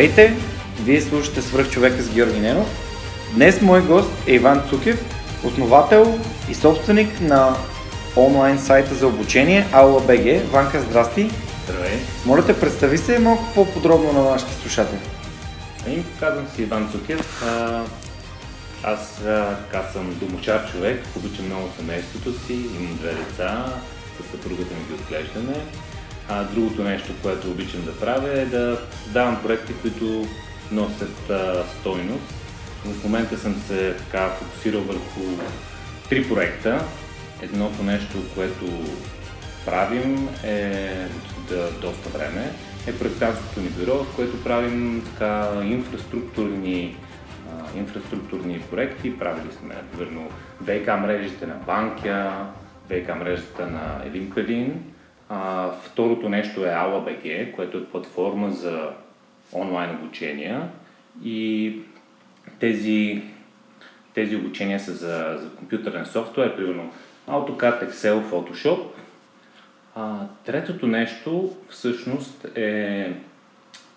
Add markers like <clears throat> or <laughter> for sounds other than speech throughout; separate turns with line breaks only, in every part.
Здравейте! Вие слушате Свръх човека с Георги Ненов. Днес мой гост е Иван Цукев, основател и собственик на онлайн сайта за обучение AulaBG. Ванка, здрасти!
Здравей!
Моля те, представи се малко по-подробно на нашите слушатели.
Ами, казвам си Иван Цукев. А, аз а, така съм домочар човек, обичам много семейството си, имам две деца, с съпругата ми ги отглеждаме. А другото нещо, което обичам да правя е да давам проекти, които носят а, стойност. В момента съм се така фокусирал върху три проекта. Едното нещо, което правим е да, доста време, е проектантското ни бюро, в което правим така инфраструктурни, а, инфраструктурни проекти. Правили сме, примерно, ВК мрежите на Банкя, ВК мрежата на Елин Пелин, а, второто нещо е AlaBG, което е платформа за онлайн обучения и тези, тези обучения са за, за компютърен софтуер, примерно AutoCAD, Excel, Photoshop. А, третото нещо всъщност е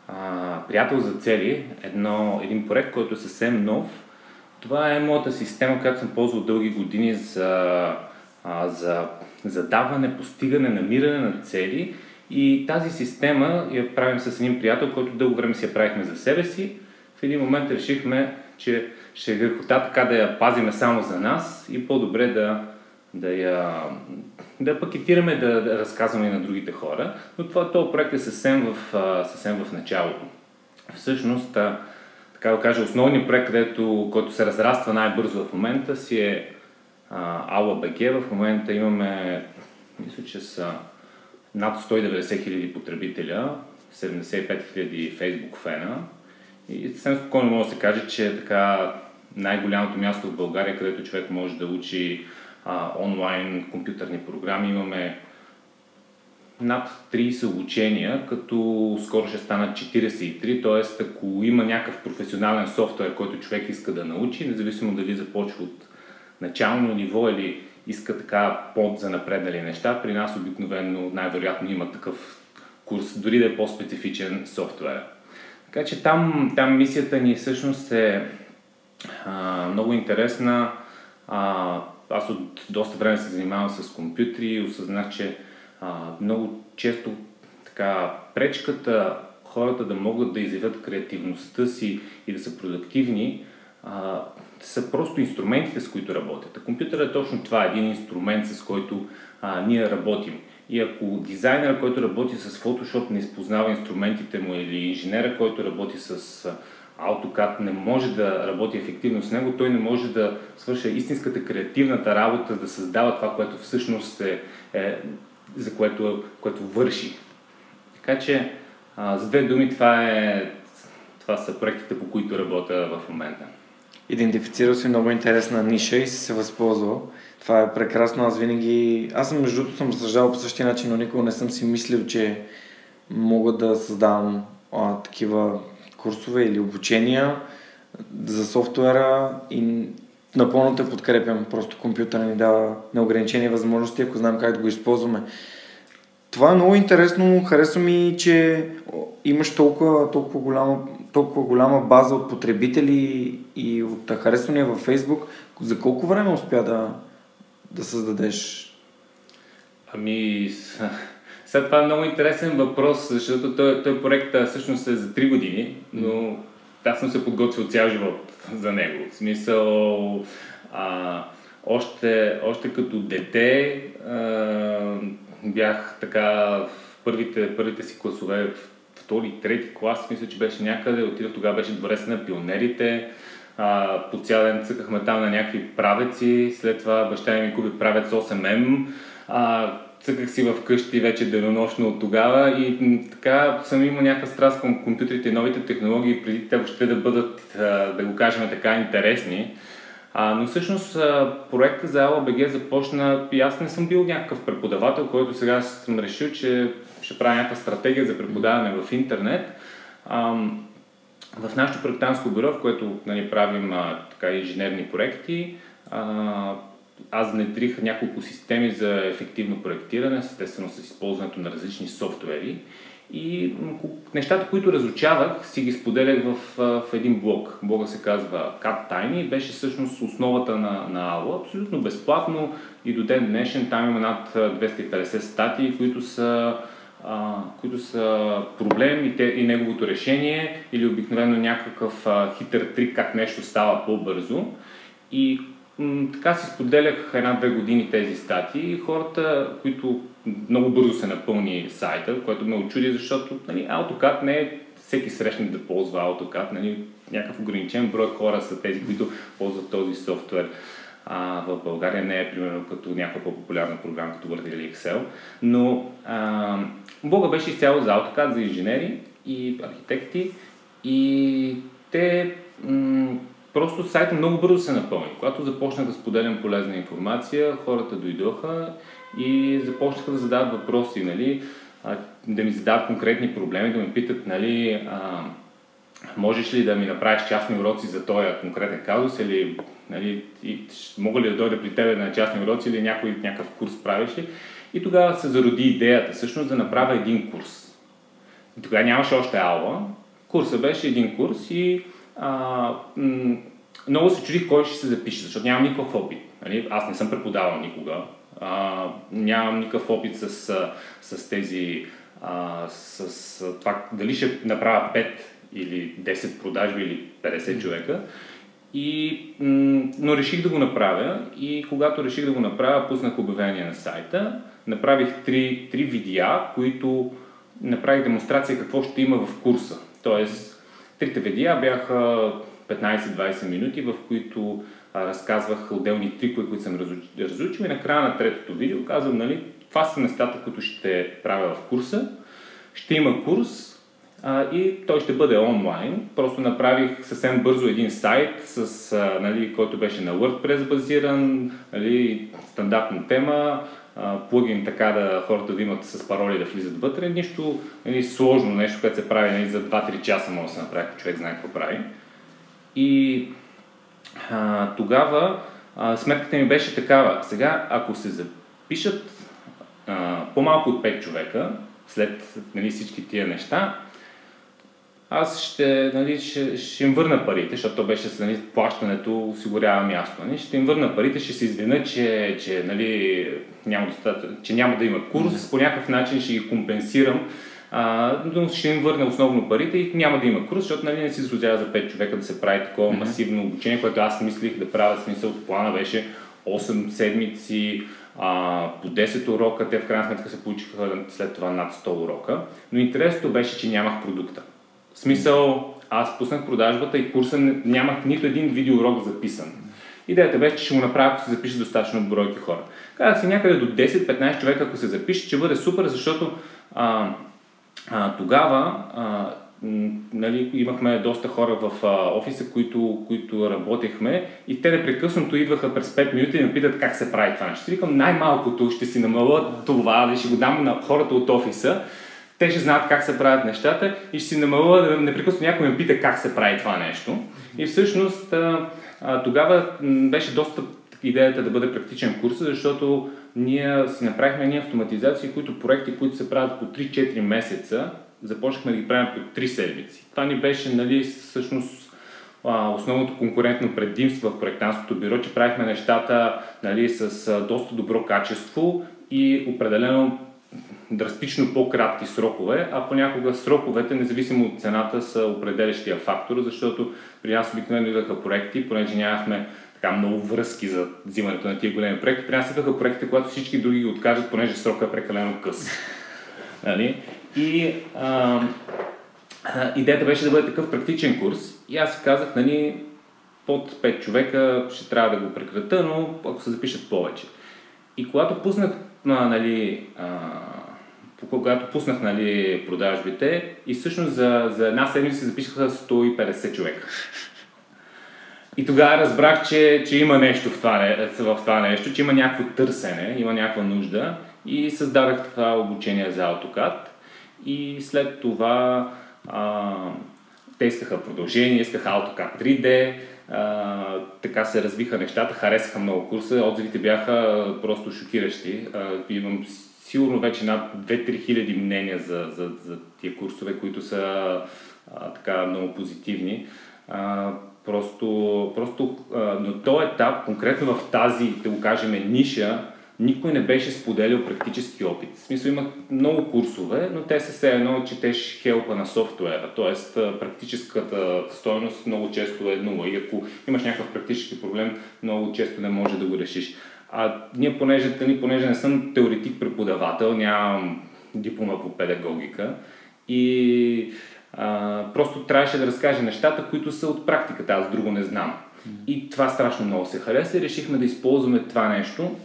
а, Приятел за цели, едно, един проект, който е съвсем нов. Това е моята система, която съм ползвал дълги години за, а, за задаване, постигане, намиране на цели. И тази система я правим с един приятел, който дълго време си я правихме за себе си. В един момент решихме, че ще е грехота така да я пазиме само за нас и по-добре да, да я да пакетираме, да, да разказваме на другите хора. Но това, този проект е съвсем в, съвсем в началото. Всъщност, така да кажа, основният проект, където, който се разраства най-бързо в момента си е Ала БГ в момента имаме, мисля, че са над 190 хиляди потребителя, 75 хиляди фейсбук фена и съвсем спокойно може да се каже, че така най-голямото място в България, където човек може да учи а, онлайн компютърни програми. Имаме над 30 обучения, като скоро ще станат 43, т.е. ако има някакъв професионален софтуер, който човек иска да научи, независимо дали започва от начално ниво или иска така под за напреднали неща, при нас обикновено най-вероятно има такъв курс, дори да е по-специфичен софтуер. Така че там, там мисията ни всъщност е а, много интересна. А, аз от доста време се занимавам с компютри и осъзнах, че а, много често така пречката хората да могат да изявят креативността си и да са продуктивни а, са просто инструментите, с които работят. А компютърът е точно това, един инструмент, с който а, ние работим. И ако дизайнера, който работи с Photoshop, не изпознава инструментите му или инженера, който работи с AutoCAD, не може да работи ефективно с него, той не може да свърша истинската креативната работа, да създава това, което всъщност е, е за което, което върши. Така че, а, за две думи, това, е, това са проектите, по които работя в момента
идентифицирал си много интересна ниша и си се възползвал. Това е прекрасно. Аз винаги... Аз съм между другото съм разсъждавал по същия начин, но никога не съм си мислил, че мога да създавам а, такива курсове или обучения за софтуера и напълно те подкрепям. Просто компютъра ни дава неограничени възможности, ако знаем как да го използваме. Това е много интересно. Харесва ми, че имаш толкова, толкова, голяма, толкова голяма база от потребители и от харесвания във Фейсбук. За колко време успя да, да създадеш?
Ами, Сега това е много интересен въпрос, защото той, той проект всъщност е за 3 години, но аз съм се подготвил цял живот за него. В смисъл, а, още, още като дете а, бях така в първите, първите си класове, в втори, трети клас, мисля, че беше някъде, отидох, тогава беше дворец на пионерите, а, по цял ден цъкахме там на някакви правеци, след това баща ми купи правец 8М, а, цъках си в къщи вече денонощно от тогава и така съм имал някаква страст към компютрите и новите технологии, преди те въобще да бъдат, да го кажем така, интересни. А, но всъщност проектът за ALBG започна и аз не съм бил някакъв преподавател, който сега съм решил, че ще правя някаква стратегия за преподаване в интернет. В нашото проектантско бюро, в което нали, правим а, така, инженерни проекти, а, аз внедрих няколко системи за ефективно проектиране, естествено с използването на различни софтуери. И нещата, които разучавах, си ги споделях в, в един блог. Блога се казва Cat Tiny беше всъщност основата на, на ALO. Абсолютно безплатно и до ден днешен там има над 250 статии, които са, а, които са проблем и, те, и неговото решение или обикновено някакъв а, хитър трик как нещо става по-бързо. И така си споделях една-две години тези статии и хората, които много бързо се напълни сайта, което ме очуди, защото нали, AutoCAD не е всеки срещне да ползва AutoCAD. Нали, някакъв ограничен брой хора са тези, които ползват този софтуер. А, в България не е примерно като някаква по-популярна програма, като Word или Excel. Но а, Бога беше изцяло за AutoCAD, за инженери и архитекти и те м- Просто сайта много бързо се напълни. Когато започнах да споделям полезна информация, хората дойдоха и започнаха да задават въпроси, нали, да ми задават конкретни проблеми, да ме питат, нали, а, можеш ли да ми направиш частни уроци за този конкретен казус или нали, и, мога ли да дойда при тебе на частни уроци или някой някакъв курс правиш ли? И тогава се зароди идеята всъщност да направя един курс. И тогава нямаше още алва. Курсът беше един курс и а, м- много се чудих кой ще се запише, защото нямам никакъв опит. Нали? Аз не съм преподавал никога. А, нямам никакъв опит с, с тези, а, с, с това дали ще направя 5 или 10 продажби или 50 човека. И, но реших да го направя и когато реших да го направя, пуснах обявение на сайта, направих три, три видеа, които направих демонстрация какво ще има в курса. Тоест, трите видеа бяха 15-20 минути, в които а, разказвах отделни трикове, които съм разучил и накрая на третото видео казвам, нали, това са нещата, които ще правя в курса. Ще има курс а, и той ще бъде онлайн. Просто направих съвсем бързо един сайт, с, а, нали, който беше на WordPress базиран, нали, стандартна тема, плагин така да хората да имат с пароли да влизат вътре. Нищо нали, сложно, нещо, което се прави нали, за 2-3 часа може да се направи, ако човек знае какво прави. И а, тогава а, сметката ми беше такава. Сега, ако се запишат а, по-малко от 5 човека, след нали, всички тия неща, аз ще, нали, ще, ще им върна парите, защото то беше нали, плащането, осигурява място. Нали, ще им върна парите, ще се извина, че, че, нали, няма, че няма да има курс, по някакъв начин ще ги компенсирам а, но ще им върне основно парите и няма да има курс, защото нали, не си заслужава за 5 човека да се прави такова mm-hmm. масивно обучение, което аз мислих да правя. Смисъл плана беше 8 седмици, а, по 10 урока, те в крайна сметка се получиха след това над 100 урока. Но интересното беше, че нямах продукта. В смисъл, аз пуснах продажбата и курса нямах нито един видеоурок записан. Идеята беше, че ще го направя, ако се запише достатъчно бройки хора. Казах си някъде до 10-15 човека, ако се запише, ще бъде супер, защото а, а, тогава а, нали, имахме доста хора в а, офиса, които, които работехме и те непрекъснато идваха през 5 минути и ме питат как се прави това нещо. Викам най-малкото ще си намаля това, да ще го дам на хората от офиса, те ще знаят как се правят нещата и ще си намаля да непрекъснато някой ме пита как се прави това нещо. И всъщност тогава беше доста идеята да бъде практичен курс, защото ние си направихме ние автоматизации, които проекти, които се правят по 3-4 месеца, започнахме да ги правим по 3 седмици. Това ни беше, нали, всъщност основното конкурентно предимство в проектанското бюро, че правихме нещата нали, с доста добро качество и определено драстично по-кратки срокове, а понякога сроковете, независимо от цената, са определящия фактор, защото при нас обикновено идваха проекти, понеже нямахме така много връзки за взимането на тия големи проекти. При нас идваха проекти, когато всички други ги откажат, понеже срока е прекалено къс. <laughs> нали? И а, идеята беше да бъде такъв практичен курс. И аз си казах, нали, под 5 човека ще трябва да го прекратя, но ако се запишат повече. И когато пуснах, нали, а, когато пуснах нали, продажбите и всъщност за, за една седмица се записаха 150 човека. И тогава разбрах, че, че има нещо в това, в това нещо, че има някакво търсене, има някаква нужда и създадах това обучение за AutoCAD. И след това а, те искаха продължение, искаха AutoCAD 3D, а, така се развиха нещата, харесаха много курса, отзивите бяха просто шокиращи. А, имам сигурно вече над 2-3 хиляди мнения за, за, за тия курсове, които са а, така много позитивни. А, просто, просто а, на този етап, конкретно в тази, да го кажем, ниша, никой не беше споделял практически опит. В смисъл имах много курсове, но те са все едно четеш хелпа на софтуера, т.е. практическата стоеност много често е нула и ако имаш някакъв практически проблем, много често не може да го решиш. А ние, понеже, тъни, понеже не съм теоретик преподавател, нямам диплома по педагогика и а, просто трябваше да разкажа нещата, които са от практиката, аз друго не знам. И това страшно много се хареса и решихме да използваме това нещо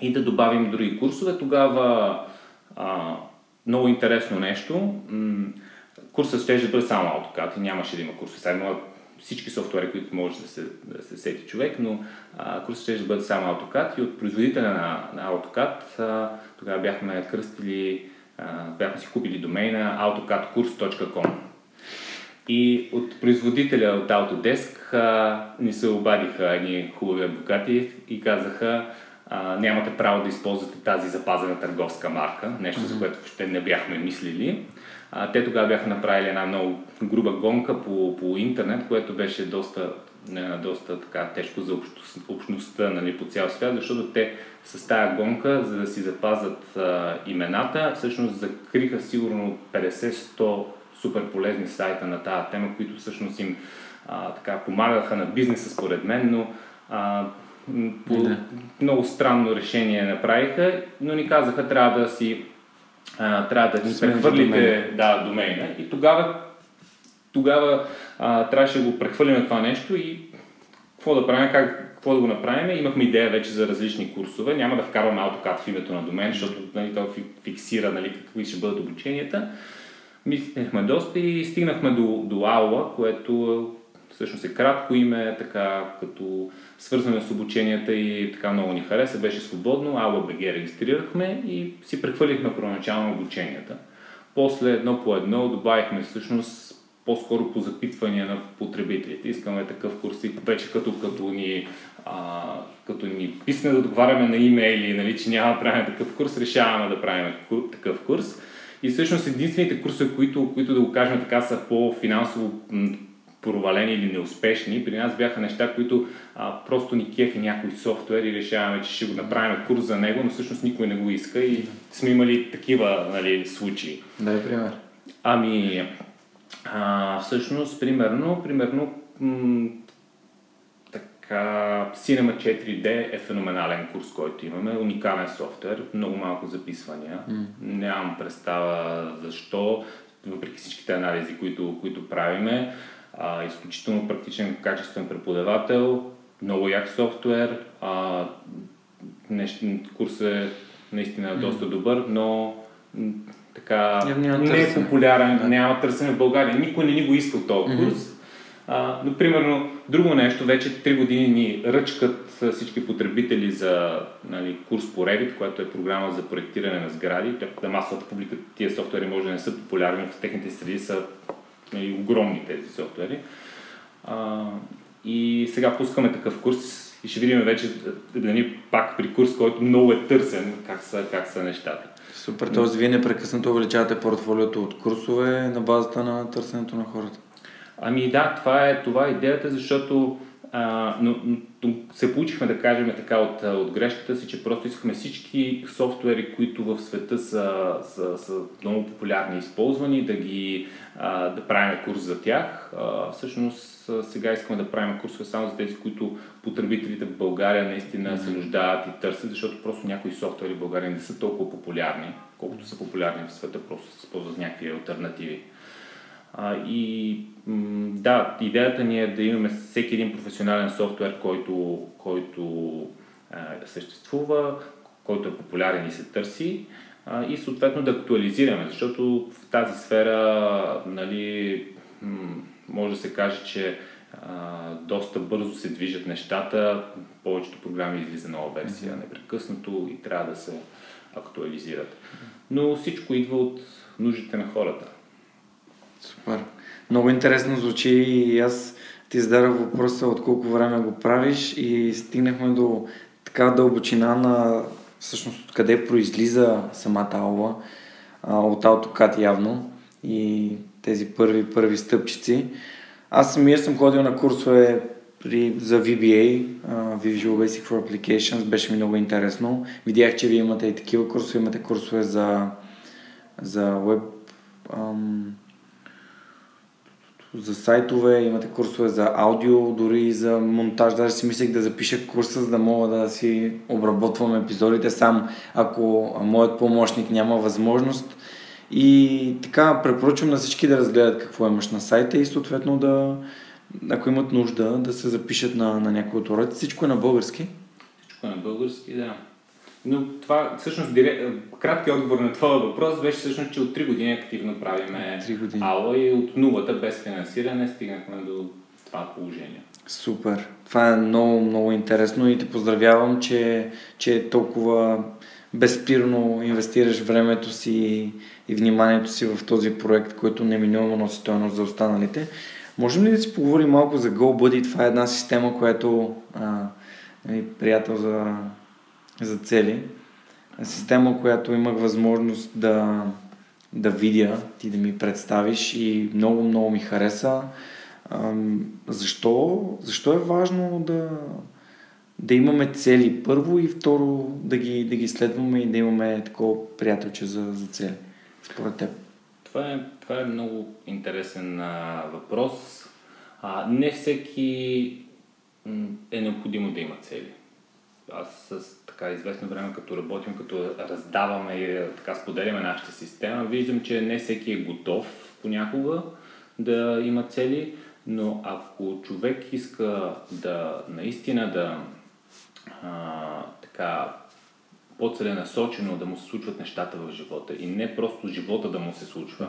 и да добавим други курсове. Тогава а, много интересно нещо. М- курсът ще бъде само AutoCAD и нямаше да има курс. Сега всички софтуери, които може да се, да се сети човек, но а, курсът ще бъде само AutoCAD и от производителя на, на AutoCAD а, тогава бяхме кръстили, а, бяхме си купили домейна autocadkurs.com. И от производителя от Autodesk а, ни се обадиха едни хубави адвокати и казаха, а, нямате право да използвате тази запазена търговска марка, нещо за което въобще не бяхме мислили. А, те тогава бяха направили една много груба гонка по, по интернет, което беше доста, доста така тежко за общността нали, по цял свят, защото те с тази гонка, за да си запазят а, имената, всъщност закриха сигурно 50-100 супер полезни сайта на тази тема, които всъщност им а, така помагаха на бизнеса според мен, но а, по да. много странно решение направиха, но ни казаха трябва да си а, трябва да ни прехвърлите да, домейна. И тогава, тогава а, трябваше да го прехвърлим това нещо и какво да правим, как, какво да го направим. Имахме идея вече за различни курсове. Няма да вкарваме AutoCAD в името на домен, защото нали, той фиксира нали, какви ще бъдат обученията. Мислихме доста и стигнахме до, до Аула, което всъщност е кратко име, така като свързано с обученията и така много ни хареса, беше свободно, АЛАБГ регистрирахме и си прехвърлихме първоначално обученията. После едно по едно добавихме всъщност по-скоро по запитвания на потребителите. Искаме такъв курс и вече като, като ни а, като ни писне да отговаряме на имейли, нали, че няма да правим такъв курс, решаваме да правим такъв курс. И всъщност единствените курсове, които, които да го кажем така, са по-финансово провалени или неуспешни. При нас бяха неща, които а, просто ни кефи някой софтуер и решаваме, че ще го направим курс за него, но всъщност никой не го иска и сме имали такива нали, случаи.
Дай пример.
Ами, а, всъщност, примерно, примерно м- така, Cinema 4D е феноменален курс, който имаме, уникален софтуер, много малко записвания. Mm. Нямам представа защо, въпреки всичките анализи, които, които правиме а, изключително практичен, качествен преподавател, много як софтуер, а, нещо, курс е наистина mm. доста добър, но така не е популярен, да. няма търсене в България. Никой не ни го иска този курс. Mm-hmm. А, но, примерно, друго нещо, вече 3 години ни ръчкат всички потребители за нали, курс по Revit, което е програма за проектиране на сгради. Да масовата публика тия софтуери може да не са популярни, в техните среди са нали, огромни тези софтуери. А, и сега пускаме такъв курс и ще видим вече нали, пак при курс, който много е търсен, как са, как са нещата.
Супер, т.е. вие непрекъснато увеличавате портфолиото от курсове на базата на търсенето на хората.
Ами да, това е, това е идеята, защото а, но се получихме да кажем така от, от грешката си, че просто искахме всички софтуери, които в света са, са, са много популярни и използвани, да ги а, да правим курс за тях. А, всъщност сега искаме да правим курсове само за тези, които потребителите в България наистина се нуждаят и търсят, защото просто някои софтуери в България не са толкова популярни, колкото са популярни в света, просто се използват някакви альтернативи. А, и м- да, идеята ни е да имаме всеки един професионален софтуер, който, който а, съществува, който е популярен и се търси а, и съответно да актуализираме, защото в тази сфера нали, м- може да се каже, че а, доста бързо се движат нещата, повечето програми излиза нова версия непрекъснато и трябва да се актуализират. Но всичко идва от нуждите на хората.
Супер. Много интересно звучи и аз ти зададох въпроса от колко време го правиш и стигнахме до така дълбочина на всъщност откъде произлиза самата алба от AutoCAD явно и тези първи, първи стъпчици. Аз самия съм ходил на курсове при, за VBA, uh, Visual Basic for Applications, беше ми много интересно. Видях, че вие имате и такива курсове, имате курсове за, за web, ам, за сайтове, имате курсове за аудио, дори и за монтаж. Даже си мислех да запиша курса, за да мога да си обработвам епизодите сам, ако моят помощник няма възможност. И така, препоръчвам на всички да разгледат какво имаш на сайта и съответно да, ако имат нужда, да се запишат на, на някои от уроките. Всичко е на български.
Всичко е на български, да. Но това, всъщност, директ, краткият отговор на това въпрос беше всъщност, че от 3 години активно правиме АЛА и от нулата без финансиране стигнахме до това положение.
Супер. Това е много, много интересно и те поздравявам, че, че толкова безспирно инвестираш времето си и вниманието си в този проект, който неминуемо носи стоеност за останалите. Можем ли да си поговорим малко за GoBuddy? Това е една система, която а, е приятел за за цели. Система, която имах възможност да, да видя, ти да ми представиш и много, много ми хареса. Защо, защо е важно да, да имаме цели първо и второ да ги, да ги следваме и да имаме такова приятелче за, за цели, според теб?
Това е, това е много интересен а, въпрос. А, не всеки е необходимо да има цели. Аз с така известно време, като работим, като раздаваме и така споделяме нашата система, виждам, че не всеки е готов понякога да има цели, но ако човек иска да наистина да а, така по-целенасочено да му се случват нещата в живота и не просто живота да му се случва,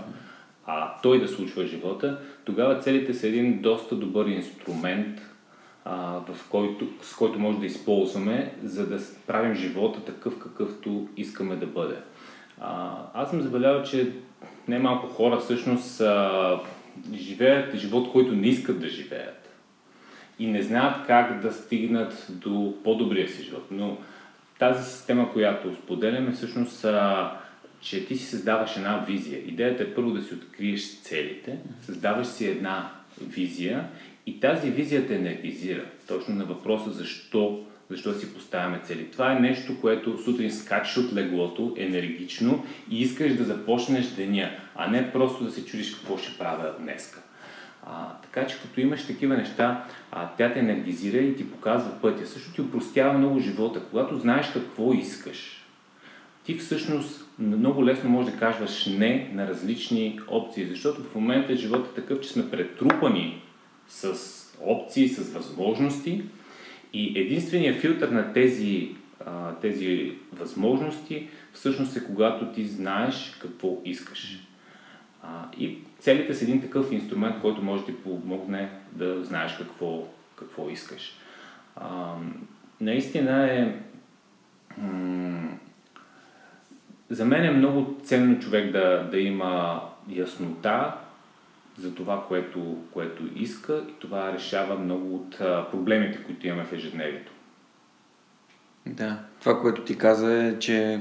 а той да случва живота, тогава целите са един доста добър инструмент а, в който, с който може да използваме, за да правим живота такъв какъвто искаме да бъде. А, аз съм забелязал, че не малко хора всъщност а, живеят живот, който не искат да живеят. И не знаят как да стигнат до по-добрия си живот. Но тази система, която споделяме, всъщност а, че ти си създаваш една визия. Идеята е първо да си откриеш целите, създаваш си една визия и тази визия те енергизира. Точно на въпроса защо, защо си поставяме цели. Това е нещо, което сутрин скачаш от леглото енергично и искаш да започнеш деня, а не просто да се чудиш какво ще правя днеска. А, така че като имаш такива неща, а, тя те енергизира и ти показва пътя. Също ти упростява много живота. Когато знаеш какво искаш, ти всъщност много лесно можеш да кажеш не на различни опции, защото в момента живота е такъв, че сме претрупани с опции, с възможности и единственият филтър на тези, тези възможности всъщност е когато ти знаеш какво искаш. И целите са един такъв инструмент, който може да ти помогне да знаеш какво, какво искаш. наистина е. за мен е много ценно човек да, да има яснота за това, което, което иска и това решава много от проблемите, които имаме в ежедневието.
Да, това, което ти каза е, че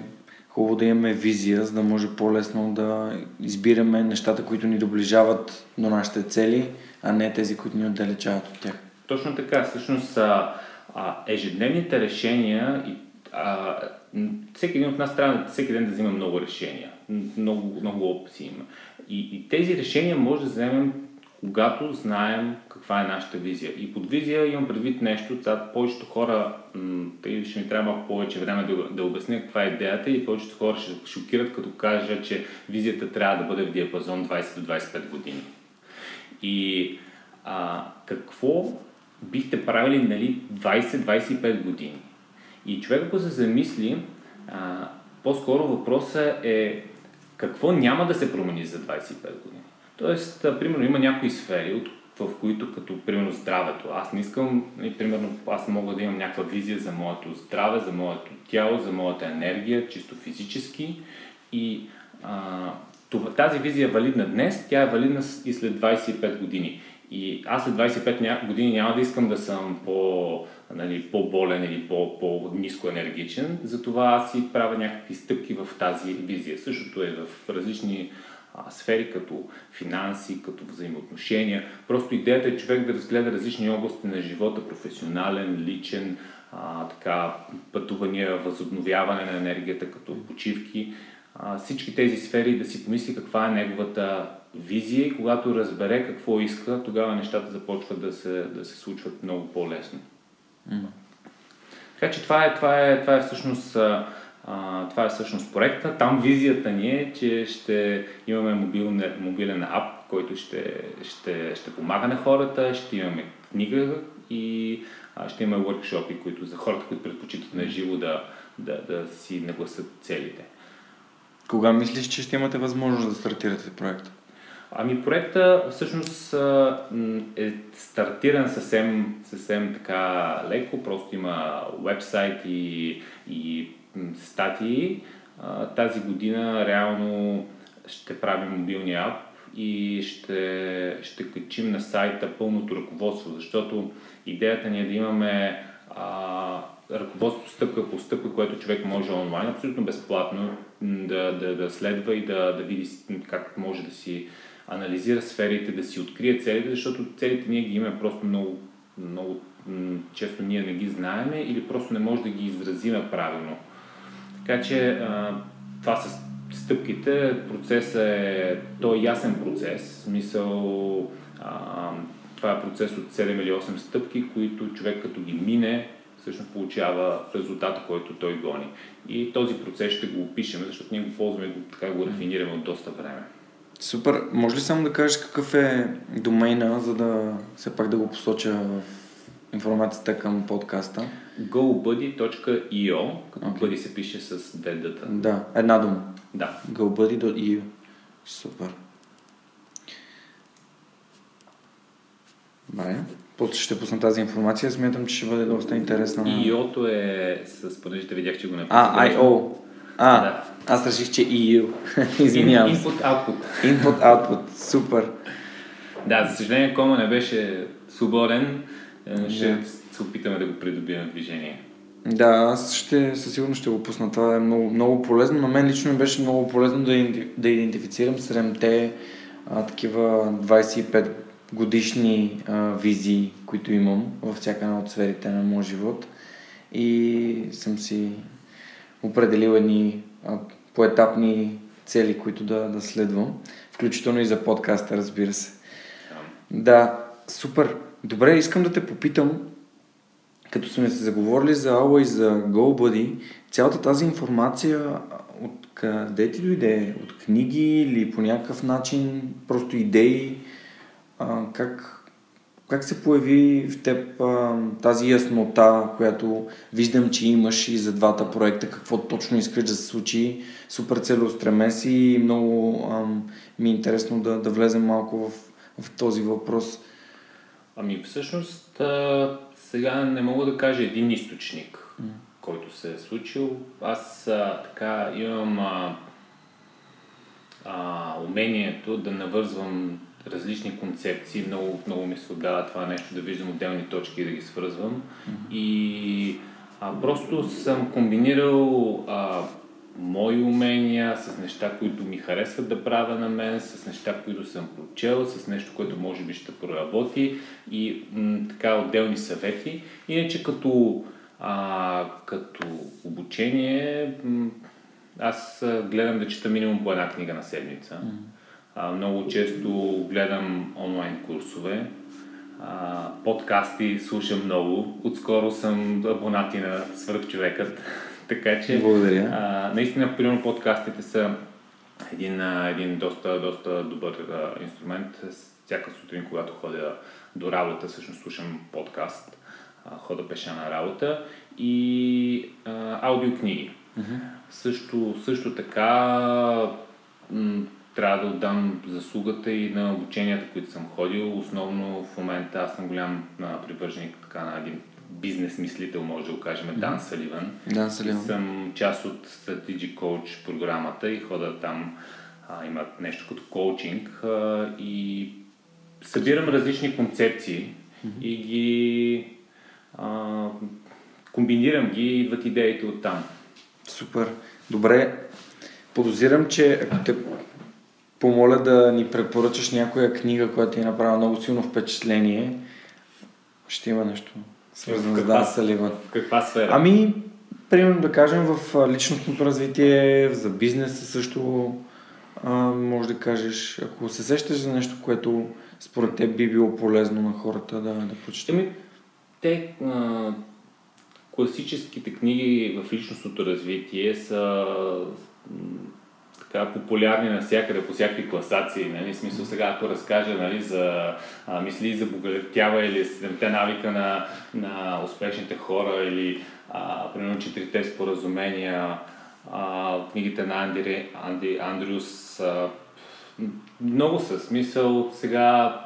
хубаво да имаме визия, за да може по-лесно да избираме нещата, които ни доближават до нашите цели, а не тези, които ни отдалечават от тях.
Точно така. Всъщност а, а, ежедневните решения и а, всеки един от нас трябва всеки ден да взима много решения. Много, много опции има. И, и тези решения може да вземем когато знаем каква е нашата визия. И под визия имам предвид нещо, това повечето хора, тъй ще ми трябва повече време да, да обясня каква е идеята и повечето хора ще шокират, като кажа, че визията трябва да бъде в диапазон 20 до 25 години. И а, какво бихте правили нали, 20-25 години? И човек, ако се замисли, а, по-скоро въпросът е какво няма да се промени за 25 години. Тоест, примерно, има някои сфери, в които, като примерно здравето, аз не искам, нали, примерно, аз мога да имам някаква визия за моето здраве, за моето тяло, за моята енергия, чисто физически и а, това, тази визия е валидна днес, тя е валидна и след 25 години. И аз след 25 години няма да искам да съм по, нали, по-болен или по, по-низко енергичен, затова аз си правя някакви стъпки в тази визия. Същото е в различни а, сфери, като финанси, като взаимоотношения. Просто идеята е човек да разгледа различни области на живота, професионален, личен, а, така, пътувания, възобновяване на енергията, като почивки. А, всички тези сфери да си помисли каква е неговата визия и когато разбере какво иска, тогава нещата започват да се, да се случват много по-лесно. Mm. Така че това е, това е, това е всъщност а, това е всъщност проекта. Там визията ни е, че ще имаме мобилен, мобилен ап, който ще, ще, ще помага на хората, ще имаме книга и а, ще имаме workshopи, които за хората, които предпочитат на живо да, да, да си нагласат целите.
Кога мислиш, че ще имате възможност да стартирате проекта?
Ами проекта всъщност е стартиран съвсем, съвсем така леко, просто има вебсайт и, и статии. Тази година реално ще правим мобилния ап и ще, ще качим на сайта пълното ръководство, защото идеята ни е да имаме а, ръководство стъпка по стъпка, което човек може онлайн, абсолютно безплатно да, да, да следва и да, да види как може да си анализира сферите, да си открие целите, защото целите ние ги имаме просто много, много често ние не ги знаеме или просто не може да ги изразиме правилно. Така че а, това са стъпките. Процесът е, то е ясен процес. Смисъл, а, това е процес от 7 или 8 стъпки, които човек като ги мине, всъщност получава резултата, който той гони. И този процес ще го опишем, защото ние го ползваме и така го рафинираме от доста време.
Супер. Може ли само да кажеш какъв е домейна, за да все пак да го посоча в информацията към подкаста?
gobuddy.io, като okay. Buddy се пише с две дъта.
Да, една дума.
Да.
gobuddy.io. Супер. Добре. После ще пусна тази информация. Смятам, че ще бъде доста интересна.
io е с, понеже те видях, че го
написах. А, IO. А, да. аз реших, че EU. <laughs> Извинявам
се. Input-output.
Input-output. Супер.
Да, за съжаление, кома не беше свободен. Е, ще yeah. се опитаме да го придобием движение.
Да, аз ще, със сигурност ще го пусна. Това е много, много полезно. На мен лично ми беше много полезно да, да идентифицирам 7-те а, такива 25 годишни а, визии, които имам във всяка една от сферите на моят живот. И съм си определил едни поетапни цели, които да, да следвам. Включително и за подкаста, разбира се. Да, супер. Добре, искам да те попитам, като сме се заговорили за Ала и за GoBuddy, цялата тази информация от къде ти дойде? От книги или по някакъв начин просто идеи? А, как, как се появи в теб а, тази яснота, която виждам, че имаш и за двата проекта, какво точно искаш да се случи? Супер целеустремен си и много а, ми е интересно да, да влезем малко в, в този въпрос.
Ами всъщност а, сега не мога да кажа един източник, mm. който се е случил. Аз а, така имам а, а, умението да навързвам различни концепции. Много, много ми се отдава това нещо, да виждам отделни точки и да ги свързвам. Mm-hmm. И а, просто съм комбинирал а, мои умения, с неща, които ми харесват да правя на мен, с неща, които съм прочел, с нещо, което може би ще проработи и м- така отделни съвети. Иначе като, а, като обучение, м- аз гледам да чета минимум по една книга на седмица. А, много често гледам онлайн курсове, а, подкасти слушам много. Отскоро съм абонати на Свърхчовекът. <laughs> така че,
Благодаря.
А, наистина, примерно подкастите са един, един доста, доста добър а, инструмент. Всяка сутрин, когато ходя до работа, всъщност слушам подкаст. А, хода пеша на работа и а, аудиокниги.
Мгм.
Също, също така м, трябва да отдам заслугата и на обученията, които съм ходил. Основно в момента аз съм голям а, привърженик така, на един бизнес мислител, може да го кажем, Дан Саливан.
Да,
И
Салиман.
съм част от Strategic Coach програмата и хода там, а, имат нещо като коучинг а, и събирам различни концепции и ги а, комбинирам ги и идват идеите от там.
Супер. Добре. Подозирам, че ако те помоля да ни препоръчаш някоя книга, която ти е направила много силно впечатление, ще има нещо свързано с? Дан Саливан.
В каква сфера?
Ами, примерно да кажем в личностното развитие, за бизнеса също а, може да кажеш, ако се сещаш за нещо, което според теб би било полезно на хората да, да прочетат.
Ами, те а, класическите книги в личностното развитие са така популярни навсякъде, по всякакви класации. Нали? Смисъл сега, ако разкажа нали, за а, мисли за богатява или седемте навика на, на успешните хора или а, примерно четирите споразумения, а, книгите на Анди, Анди Андрюс, а, много са. Смисъл сега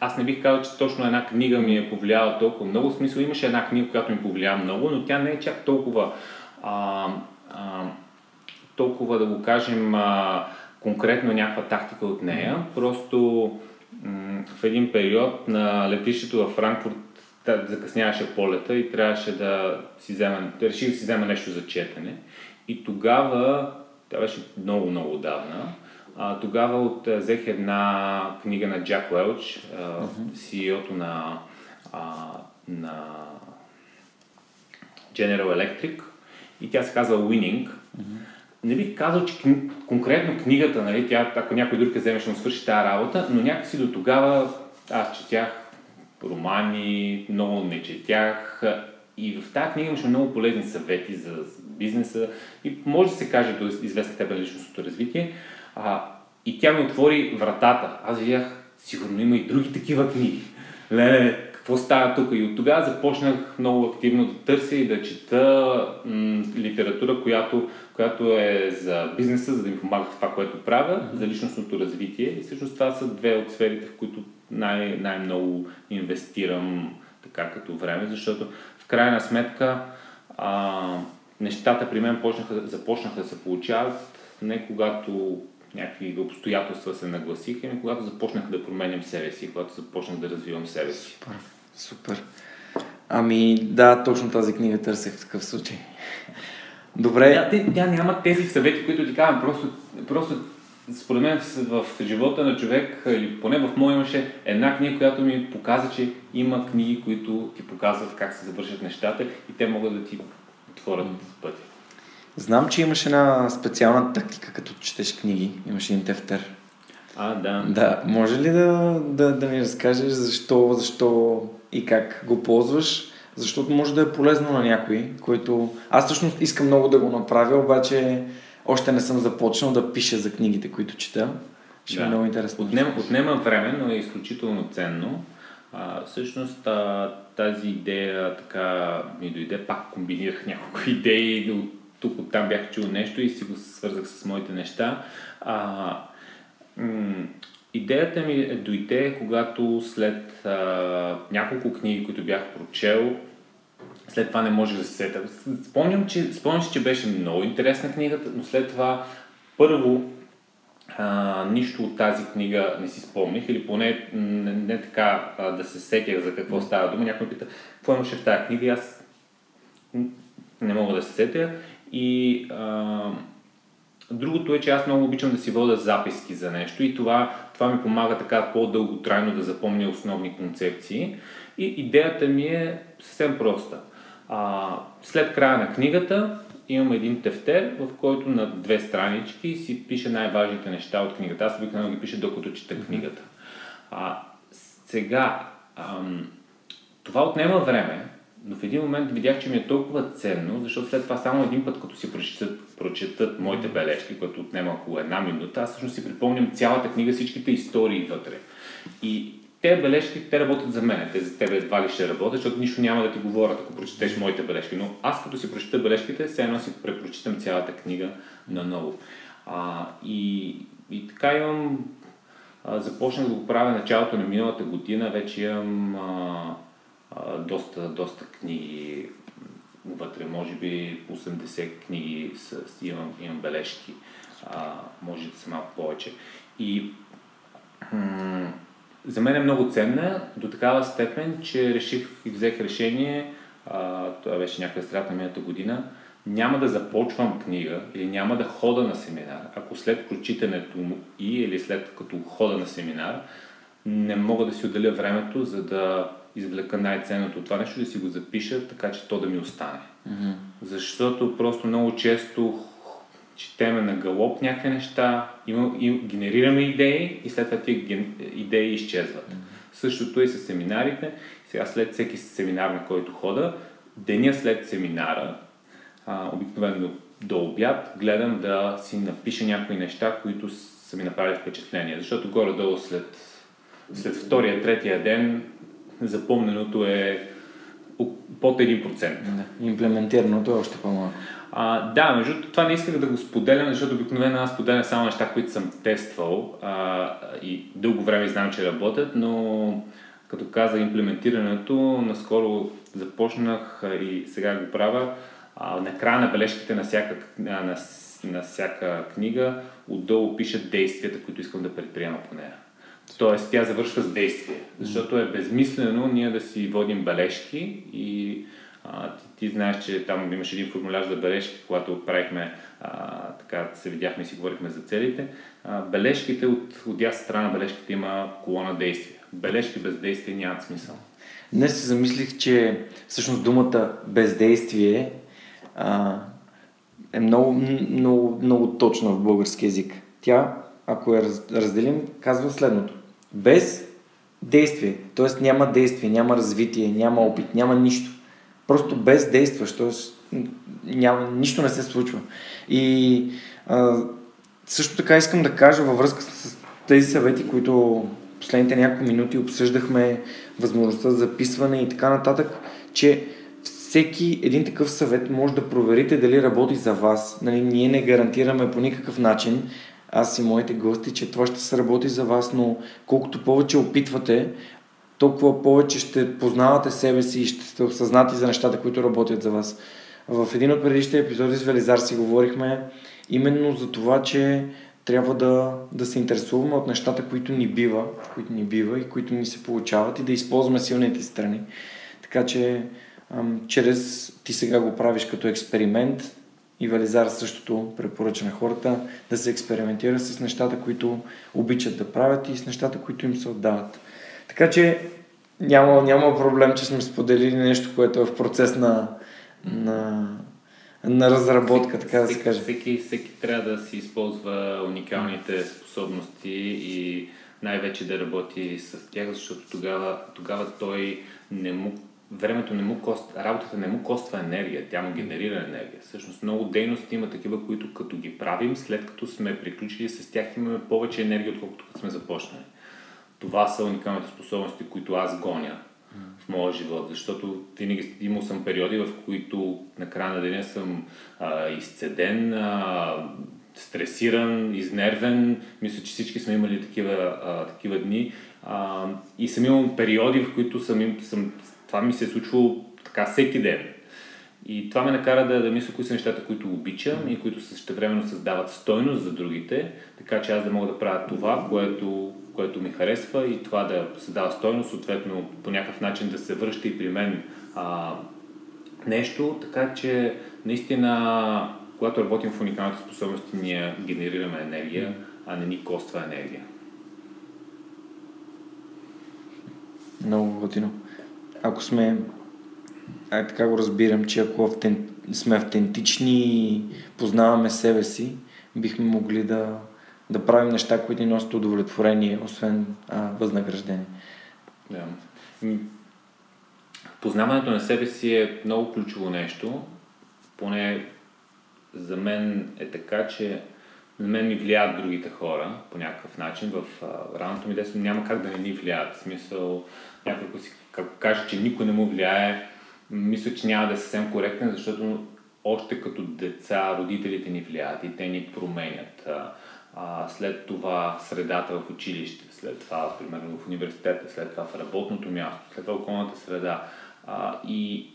аз не бих казал, че точно една книга ми е повлияла толкова много. Смисъл имаше една книга, която ми повлия много, но тя не е чак толкова, а, а, толкова да го кажем, а, конкретно някаква тактика от нея. Просто м- в един период на летището във Франкфурт та- закъсняваше полета и трябваше да си взема, реших да си взема нещо за четене. И тогава, това беше много, много отдавна, а, тогава от, взех една книга на Джак Уелч, а, CEO-то на, а, на General Electric и тя се казва Winning. Не бих казал, че конкретно книгата, нали, тя, ако някой друг я вземе, ще му свърши тази работа, но някакси до тогава аз четях романи, много не четях и в тази книга имаше много полезни съвети за бизнеса и може да се каже до известна степен личностното развитие. А, и тя ми отвори вратата. Аз видях, сигурно има и други такива книги. Леле, какво става тук? И от тогава започнах много активно да търся и да чета м- литература, която, която е за бизнеса, за да ми помага в това, което правя, за личностното развитие. И всъщност това са две от сферите, в които най- най-много инвестирам така като време, защото в крайна сметка а, нещата при мен почнаха, започнаха да се получават не когато някакви обстоятелства се нагласиха, ами когато започнах да променям себе си, когато започнах да развивам себе си.
Супер. Супер. Ами да, точно тази книга търсех в такъв случай. Добре.
Тя, тя, тя няма тези съвети, които ти казвам. Просто, просто според мен в, в живота на човек, или поне в моя имаше една книга, която ми показа, че има книги, които ти показват как се завършат нещата и те могат да ти отворят пътя.
Знам, че имаш една специална тактика, като четеш книги. Имаш един тефтер.
А, да.
Да, може ли да, да, да ми разкажеш защо, защо и как го ползваш? Защото може да е полезно на някой, който... Аз всъщност искам много да го направя, обаче още не съм започнал да пиша за книгите, които чета. Ще да. е много интересно.
Отнема, отнема време, но е изключително ценно. А, всъщност а, тази идея така ми дойде, пак комбинирах няколко <laughs> идеи, от тук от там бях чул нещо и си го свързах с моите неща. А, м- идеята ми дойде, когато след а, няколко книги, които бях прочел, след това не можех да се сета. Спомням, че, спомням че беше много интересна книгата, но след това първо а, нищо от тази книга не си спомних, или поне не, не така а, да се сетях за какво става дума. Някой пита, какво имаше в тази книга и аз не мога да се сетя. И а, другото е, че аз много обичам да си вода записки за нещо и това, това ми помага така по-дълготрайно да запомня основни концепции. И идеята ми е съвсем проста. А, след края на книгата имам един тефтер, в който на две странички си пише най-важните неща от книгата. Аз обикновено ги пиша докато чета книгата. А, сега, ам, това отнема време, но в един момент видях, че ми е толкова ценно, защото след това само един път, като си прочетат, прочетат моите бележки, което отнема около една минута, аз всъщност си припомням цялата книга, всичките истории вътре. И те бележки, те работят за мен. Те за тебе едва ли ще работят, защото нищо няма да ти говорят, ако прочетеш моите бележки. Но аз като си прочета бележките, все едно си препрочитам цялата книга наново. А, и, и така имам... А, започнах да го правя началото на миналата година, вече имам а, доста, доста книги вътре, може би 80 книги с, имам, имам бележки, а, може да са малко повече. И м- за мен е много ценна до такава степен, че реших и взех решение, а, това беше някъде на миналата година, няма да започвам книга или няма да хода на семинар, ако след прочитането му и или след като хода на семинар, не мога да си отделя времето, за да извлека най-ценното от това нещо, да си го запиша, така че то да ми остане. Mm-hmm. Защото просто много често четеме на галоп някакви неща, има, и, генерираме идеи и след това тези идеи изчезват. Mm-hmm. Същото и с семинарите. Сега след всеки семинар, на който хода, деня след семинара, а, обикновено до обяд, гледам да си напиша някои неща, които са ми направили впечатление. Защото горе-долу след, след втория, третия ден запомненото е под 1%.
Да. Имплементираното е още по-малко.
А, да, между това не исках да го споделям, защото обикновено аз споделям само неща, които съм тествал а, и дълго време знам, че работят, но като каза имплементирането, наскоро започнах и сега го правя. А, на края на бележките на всяка, на, на всяка книга отдолу пишат действията, които искам да предприема по нея. Тоест тя завършва с действие, защото е безмислено ние да си водим бележки и а, ти, ти знаеш, че там имаше един формуляр за бележки, когато правихме, а, така се видяхме и си говорихме за целите. А, бележките от, от дясна страна бележките има колона действия. Бележки без действие нямат смисъл.
Днес се замислих, че всъщност думата бездействие а, е много, много, много точна в български язик. Тя, ако я разделим, казва следното. Без действие, т.е. няма действие, няма развитие, няма опит, няма нищо. Просто без действаш. Няма, нищо не се случва. И а, също така искам да кажа във връзка с тези съвети, които последните няколко минути обсъждахме, възможността за записване и така нататък, че всеки един такъв съвет може да проверите дали работи за вас. Нали, ние не гарантираме по никакъв начин, аз и моите гости, че това ще се работи за вас, но колкото повече опитвате, толкова повече ще познавате себе си и ще сте осъзнати за нещата, които работят за вас. В един от предишните епизоди с Велизар си говорихме именно за това, че трябва да, да се интересуваме от нещата, които ни бива, които ни бива и които ни се получават и да използваме силните страни. Така че чрез ти сега го правиш като експеримент, и Вализар същото препоръча на хората да се експериментира с нещата, които обичат да правят и с нещата, които им се отдават. Така че няма, няма проблем, че сме споделили нещо, което е в процес на, на, на разработка, така да се каже.
Всеки, всеки трябва да си използва уникалните способности и най-вече да работи с тях, защото тогава, тогава той не му времето не му коства, работата не му коства енергия, тя му генерира енергия. Всъщност много дейности има такива, които като ги правим, след като сме приключили с тях, имаме повече енергия, отколкото като сме започнали. Това са уникалните способности, които аз гоня в моя живот, защото винаги имал съм периоди, в които на края на деня съм а, изцеден, а, стресиран, изнервен. Мисля, че всички сме имали такива, а, такива дни. А, и съм имал периоди, в които съм, съм това ми се е случвало така всеки ден. И това ме накара да, да мисля кои са нещата, които обичам и които същевременно създават стойност за другите, така че аз да мога да правя това, което, което ми харесва и това да създава стойност, съответно по някакъв начин да се връща и при мен а, нещо, така че наистина когато работим в уникалните способности, ние генерираме енергия, а не ни коства енергия.
Много готино. Ако сме, а така го разбирам, че ако автен, сме автентични и познаваме себе си, бихме могли да, да правим неща, които ни носят удовлетворение, освен а, възнаграждение.
Да. Познаването на себе си е много ключово нещо. Поне за мен е така, че на мен ми влияят другите хора по някакъв начин. В а, раното ми детство няма как да не ни влияят. В смисъл, някой ако си ако каже, че никой не му влияе, мисля, че няма да е съвсем коректен, защото още като деца родителите ни влияят и те ни променят. А, след това средата в училище, след това, примерно в университета, след това в работното място, след това околната среда. А, и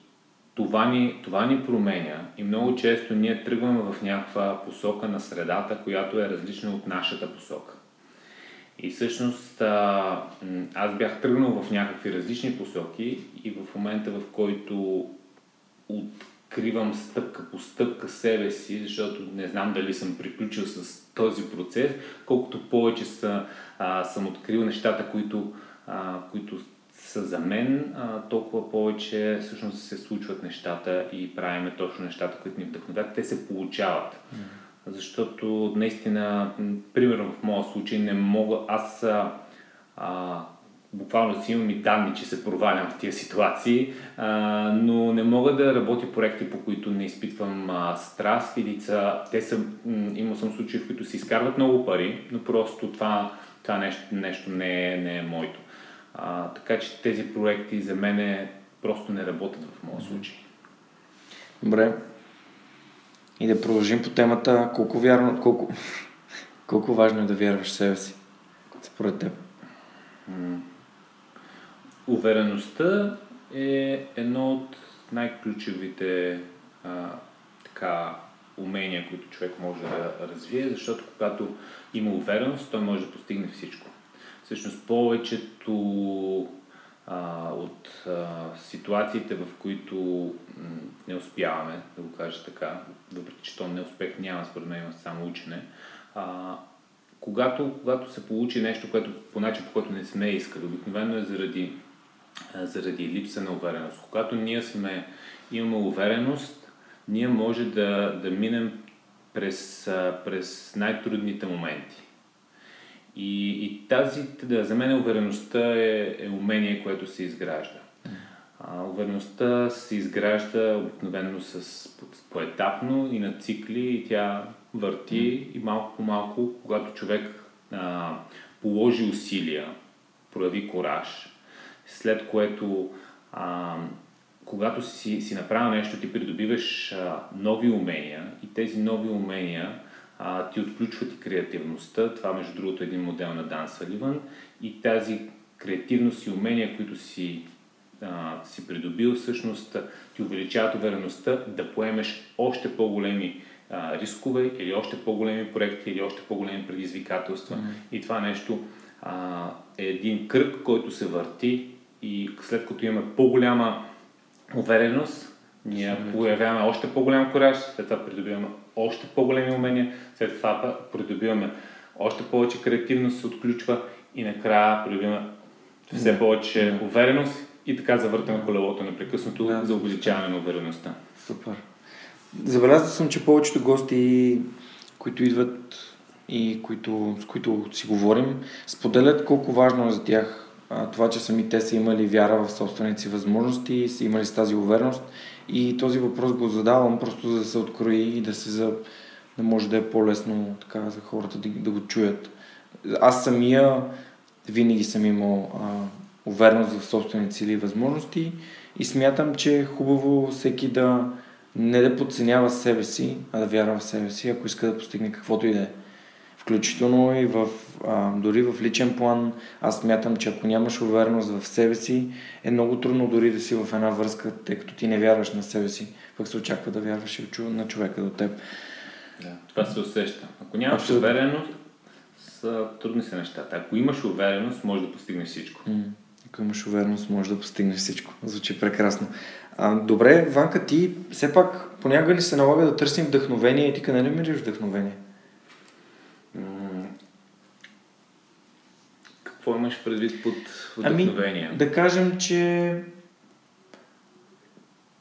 това ни, това ни променя и много често ние тръгваме в някаква посока на средата, която е различна от нашата посока. И всъщност аз бях тръгнал в някакви различни посоки и в момента, в който откривам стъпка по стъпка себе си, защото не знам дали съм приключил с този процес, колкото повече са, а, съм открил нещата, които, а, които са за мен, а, толкова повече всъщност се случват нещата и правиме точно нещата, които ни вдъхновят. Те се получават. Mm-hmm. Защото наистина, примерно в моя случай, не мога, аз а, буквално си имам и данни, че се провалям в тия ситуации, а, но не мога да работя проекти, по които не изпитвам а, страст или ца, те са, м- имал съм случаи, в които се изкарват много пари, но просто това, това нещо, нещо не, е, не е моето. А, така че тези проекти за мен просто не работят в моя случай.
Добре. И да продължим по темата колко, вярно, колко, <laughs> колко важно е да вярваш в себе си, според теб.
Увереността е едно от най-ключовите а, така, умения, които човек може да развие, защото когато има увереност, той може да постигне всичко. Всъщност повечето а, от а, ситуациите, в които м, не успяваме, да го кажа така, въпреки че то неуспех няма, според мен има само учене, а, когато, когато се получи нещо, което по начин, по който не сме искали, обикновено е заради, заради липса на увереност. Когато ние сме, имаме увереност, ние може да, да минем през, през най-трудните моменти. И, и тази, да, за мен увереността е, е умение, което се изгражда. А, увереността се изгражда обикновено с, поетапно и на цикли и тя върти и малко по малко, когато човек а, положи усилия, прояви кораж, след което а, когато си, си направил нещо, ти придобиваш а, нови умения и тези нови умения а, ти отключват и креативността. Това, между другото, е един модел на Дан Саливан. И тази креативност и умения, които си, а, си придобил, всъщност ти увеличават увереността да поемеш още по-големи а, рискове или още по-големи проекти или още по-големи предизвикателства. Mm-hmm. И това нещо а, е един кръг, който се върти и след като имаме по-голяма увереност, ние появяваме още по-голям кораж, след това придобиваме още по-големи умения, след това придобиваме още повече креативност се отключва и накрая придобиваме все повече да. увереност и така завъртаме колелото непрекъснато да, за увеличаване на увереността.
Супер. Забелязал съм, че повечето гости, които идват и които, с които си говорим, споделят колко важно е за тях това, че сами те са имали вяра в собствените си възможности, са имали с тази увереност и този въпрос го задавам просто за да се открои и да се за, да може да е по-лесно така за хората да, да го чуят. Аз самия винаги съм имал а, увереност в собствените си възможности и смятам, че е хубаво всеки да не да подценява себе си, а да вярва в себе си, ако иска да постигне каквото и да е. Включително и в, а, дори в личен план, аз смятам, че ако нямаш увереност в себе си, е много трудно дори да си в една връзка, тъй като ти не вярваш на себе си, пък се очаква да вярваш и на човека до теб.
Да, това се усеща. Ако нямаш Абсолютно. увереност, са трудни са нещата. Ако имаш увереност, можеш да постигнеш всичко.
М- Ако имаш увереност, можеш да постигнеш всичко. Звучи прекрасно. А, добре, Ванка, ти все пак понякога ни се налага да търсим вдъхновение и ти къде намираш вдъхновение?
Какво имаш предвид под вдъхновение?
Ами, да кажем, че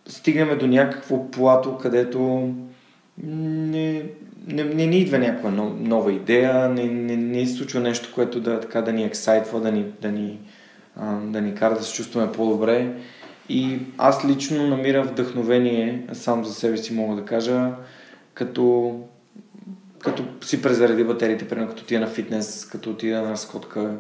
стигнем до някакво плато, където не, не, не ни идва някаква нова идея, не, не, не се случва нещо, което да, така, да ни ексайтва, да ни, да, ни, а, да ни кара да се чувстваме по-добре. И аз лично намирам вдъхновение, сам за себе си мога да кажа, като, като си презареди батериите, примерно като отида на фитнес, като отида на скотка,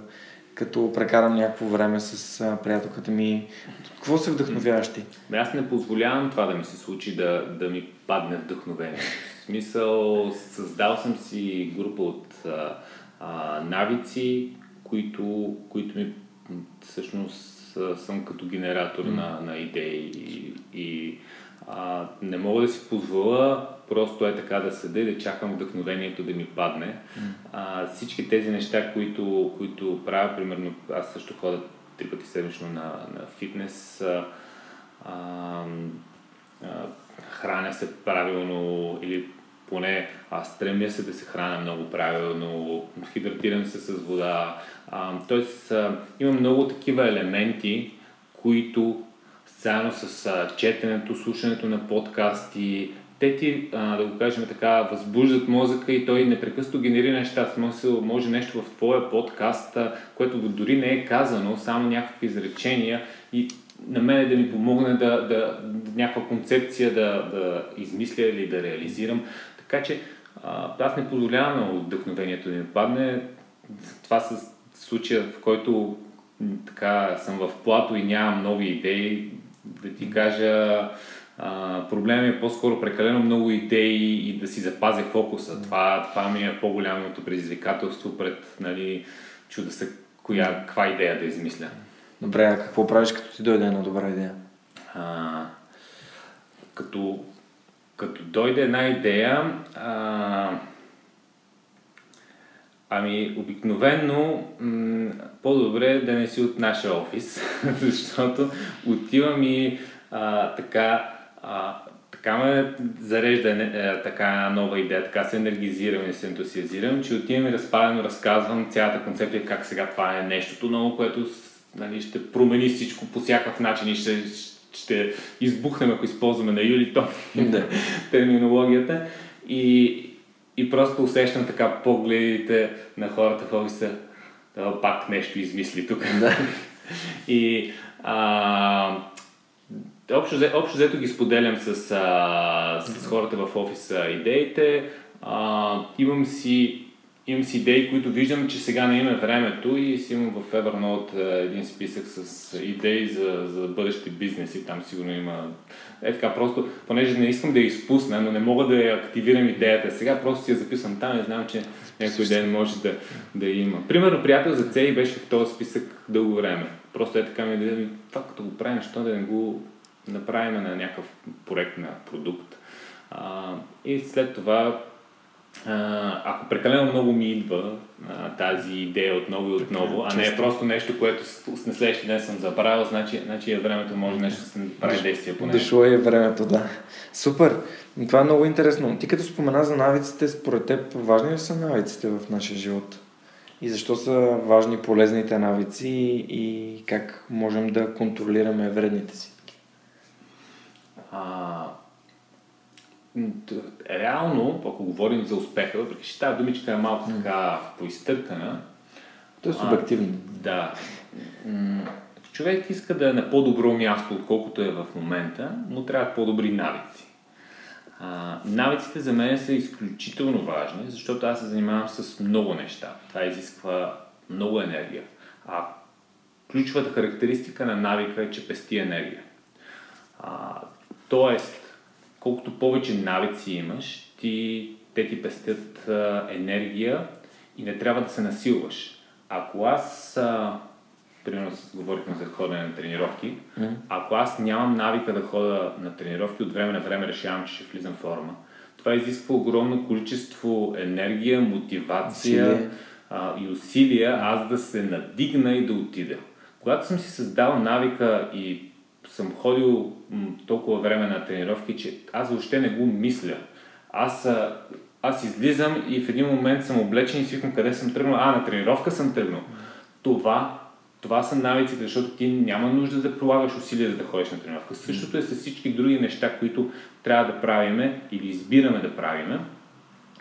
като прекарам някакво време с приятелката ми. Какво се вдъхновяваш ти?
Аз не позволявам това да ми се случи, да, да ми падне вдъхновение. В смисъл, създал съм си група от а, а, навици, които, които ми всъщност съм като генератор mm. на, на идеи и, и а, не мога да си позволя просто е така да седа и да чакам вдъхновението да ми падне. А, всички тези неща, които, които правя, примерно аз също ходя три пъти седмично на, на фитнес, а, а, храня се правилно или поне аз стремя се да се храня много правилно, хидратирам се с вода. А, тоест а, има много такива елементи, които заедно с а, четенето, слушането на подкасти, те ти, а, да го кажем така, възбуждат мозъка и той непрекъснато генерира неща. Смисъл, може нещо в твоя подкаст, което дори не е казано, само някакви изречения и на мен да ми помогне да, да, да някаква концепция да, да измисля или да реализирам. Така че а, аз не позволявам на вдъхновението да ми падне. Това са случая, в който така съм в плато и нямам нови идеи. Да ти кажа, а, проблемът е по-скоро прекалено много идеи и да си запазя фокуса. Това, това ми е по-голямото предизвикателство пред, нали, чуда се коя, каква идея да измисля.
Добре, а какво правиш като ти дойде една добра идея?
А, като, като дойде една идея, а, ами обикновено м- по-добре да не си от нашия офис, <laughs> защото отивам и а, така а, така ме зарежда е, така нова идея, така се енергизирам и се ентусиазирам, че отивам и разпадено разказвам цялата концепция как сега това е нещото ново, което нали, ще промени всичко по всякакъв начин и ще, ще избухнем, ако използваме на Юли то <laughs> терминологията. И, и просто усещам така погледите на хората в офиса, да пак нещо измисли тук. Да. <laughs> и а, Общо, общо взето ги споделям с, а, с хората в офиса идеите. А, имам, си, имам си идеи, които виждам, че сега не има времето и си имам в Evernote един списък с идеи за, за бъдещи бизнеси. Там сигурно има... Е така, просто, понеже не искам да я изпусна, но не мога да я активирам идеята сега, просто си я записвам там и знам, че някой ден може да, да има. Примерно, приятел за цели беше в този списък дълго време. Просто е така ми да това като го правим, що да не го направим на някакъв проект на продукт. А, и след това, ако прекалено много ми идва а, тази идея отново и отново, а не е просто нещо, което на следващия ден съм забравил, значи, значи е времето, може нещо да се прави действие по него.
Дошло е времето, да. Супер! Това е много интересно. Ти като спомена за навиците, според теб важни ли са навиците в нашия живот? И защо са важни полезните навици и как можем да контролираме вредните си?
А, реално, ако говорим за успеха, въпреки че тази думичка е малко така поизтъркана.
То е субективно.
Да. Човек иска да е на по-добро място, отколкото е в момента, но трябва по-добри навици. А, навиците за мен са изключително важни, защото аз се занимавам с много неща. Това изисква много енергия. А ключовата характеристика на навика е, че пести енергия. А, Тоест, колкото повече навици имаш, ти, те ти пестят а, енергия и не трябва да се насилваш. Ако аз, а, примерно говорихме за ходене на тренировки, mm. ако аз нямам навика да хода на тренировки, от време на време решавам, че ще влизам в форма, това изисква огромно количество енергия, мотивация а, и усилия аз да се надигна и да отида Когато съм си създал навика и съм ходил м, толкова време на тренировки, че аз въобще не го мисля. Аз, а, аз излизам и в един момент съм облечен и свиквам къде съм тръгнал. А, на тренировка съм тръгнал. Това, това са навиците, защото ти няма нужда да прилагаш усилия за да ходиш на тренировка. Същото е с всички други неща, които трябва да правиме или избираме да правиме.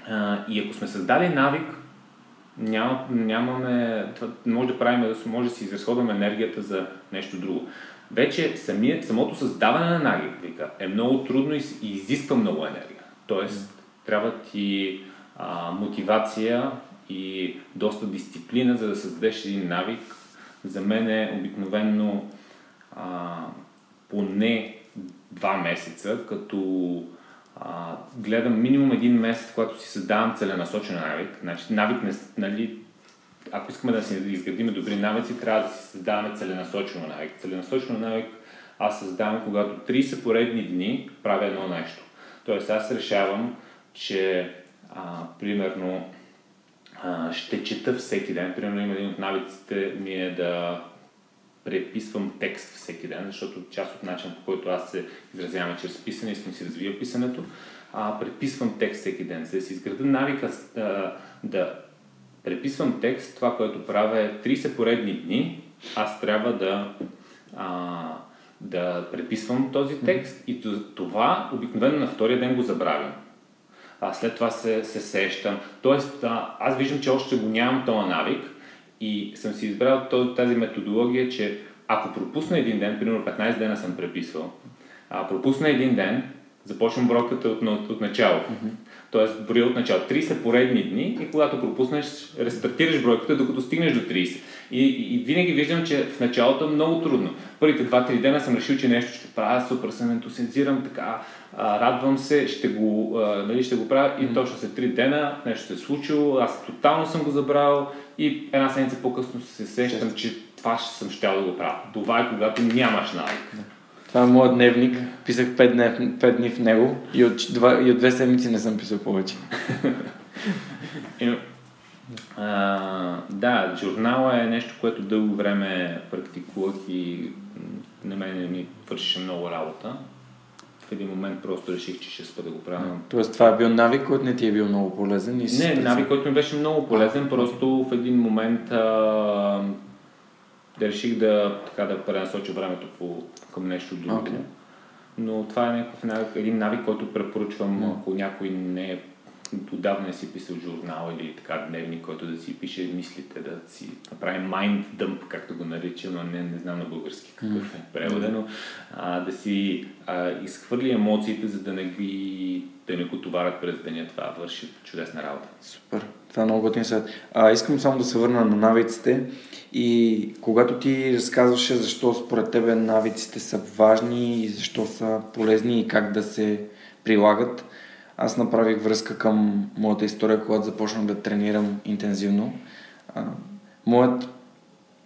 А, и ако сме създали навик, няма, нямаме, може да правим, може да си изразходваме енергията за нещо друго. Вече самия, самото създаване на навика е много трудно и, изисква много енергия. Тоест, трябва ти а, мотивация и доста дисциплина, за да създадеш един навик. За мен е обикновенно а, поне два месеца, като а, гледам минимум един месец, когато си създавам целенасочен навик. Значи, навик не, нали, ако искаме да си изградим добри навици, трябва да си създаваме целенасочено навик. Целенасочено навик аз създавам, когато 30 поредни дни правя едно нещо. Тоест аз решавам, че а, примерно а, ще чета всеки ден. Примерно има един от навиците ми е да преписвам текст всеки ден, защото част от начина по който аз се изразявам е чрез писане, искам си развия писането, а, преписвам текст всеки ден. За да си изграда навика да, да преписвам текст, това, което правя е 30 поредни дни, аз трябва да, а, да преписвам този текст и това обикновено на втория ден го забравям. А след това се, се сещам. Тоест, а, аз виждам, че още го нямам този навик и съм си избрал тази методология, че ако пропусна един ден, примерно 15 дена съм преписвал, а пропусна един ден, започвам бройката от, от, от начало. Mm-hmm. Тоест, броя от начало. 30 поредни дни и когато пропуснеш, рестартираш бройката, докато стигнеш до 30. И, и, и винаги виждам, че в началото е много трудно. Първите 2-3 дена съм решил, че нещо ще правя, супер съм ентусиазирам, така, а, радвам се, ще го, а, нали, ще го правя и mm-hmm. точно след 3 дена нещо се е случило, аз тотално съм го забрал и една седмица по-късно се сещам, че това ще съм щял да го правя. Това е когато нямаш навик.
Това е моят дневник. Писах 5 дни, 5 дни в него и от, два, и от две седмици не съм писал повече. <laughs>
а, да, журнала е нещо, което дълго време практикувах и на мен ми вършише много работа. В един момент просто реших, че ще спа да го правя.
Тоест това е бил навик, който не ти е бил много полезен? И
не, навик, който ми беше много полезен, просто в един момент а, да реших да, така, да пренасоча времето по, към нещо друго. Okay. Но това е някакъв, един навик, който препоръчвам, mm. ако някой не е отдавна не си писал журнал или така дневник, който да си пише мислите, да си направи mind dump, както го наричам, но не, не знам на български какъв е превода, но а, да си а, изхвърли емоциите, за да не ги да не го товарят през деня. Това върши чудесна работа.
Супер. Това е много готин съвет. А, искам само да се върна на навиците и когато ти разказваше защо според тебе навиците са важни и защо са полезни и как да се прилагат, аз направих връзка към моята история, когато започнах да тренирам интензивно. А, моят...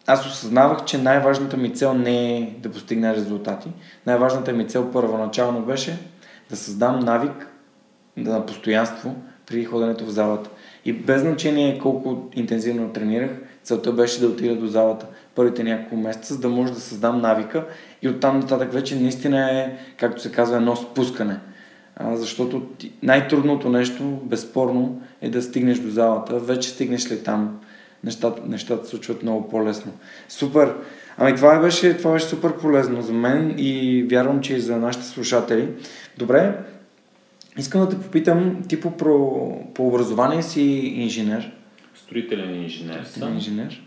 Аз осъзнавах, че най-важната ми цел не е да постигна резултати. Най-важната ми цел първоначално беше да създам навик на постоянство при ходенето в залата. И без значение колко интензивно тренирах, целта беше да отида до залата първите няколко месеца, за да може да създам навика и оттам нататък вече наистина е, както се казва, едно спускане. А, защото най-трудното нещо, безспорно, е да стигнеш до залата. Вече стигнеш ли там, нещата, нещата случват много по-лесно. Супер! Ами това беше, това беше супер полезно за мен и вярвам, че и за нашите слушатели. Добре, искам да те попитам, ти по, по образование си инженер.
Строителен инженер
Строителен съм. инженер.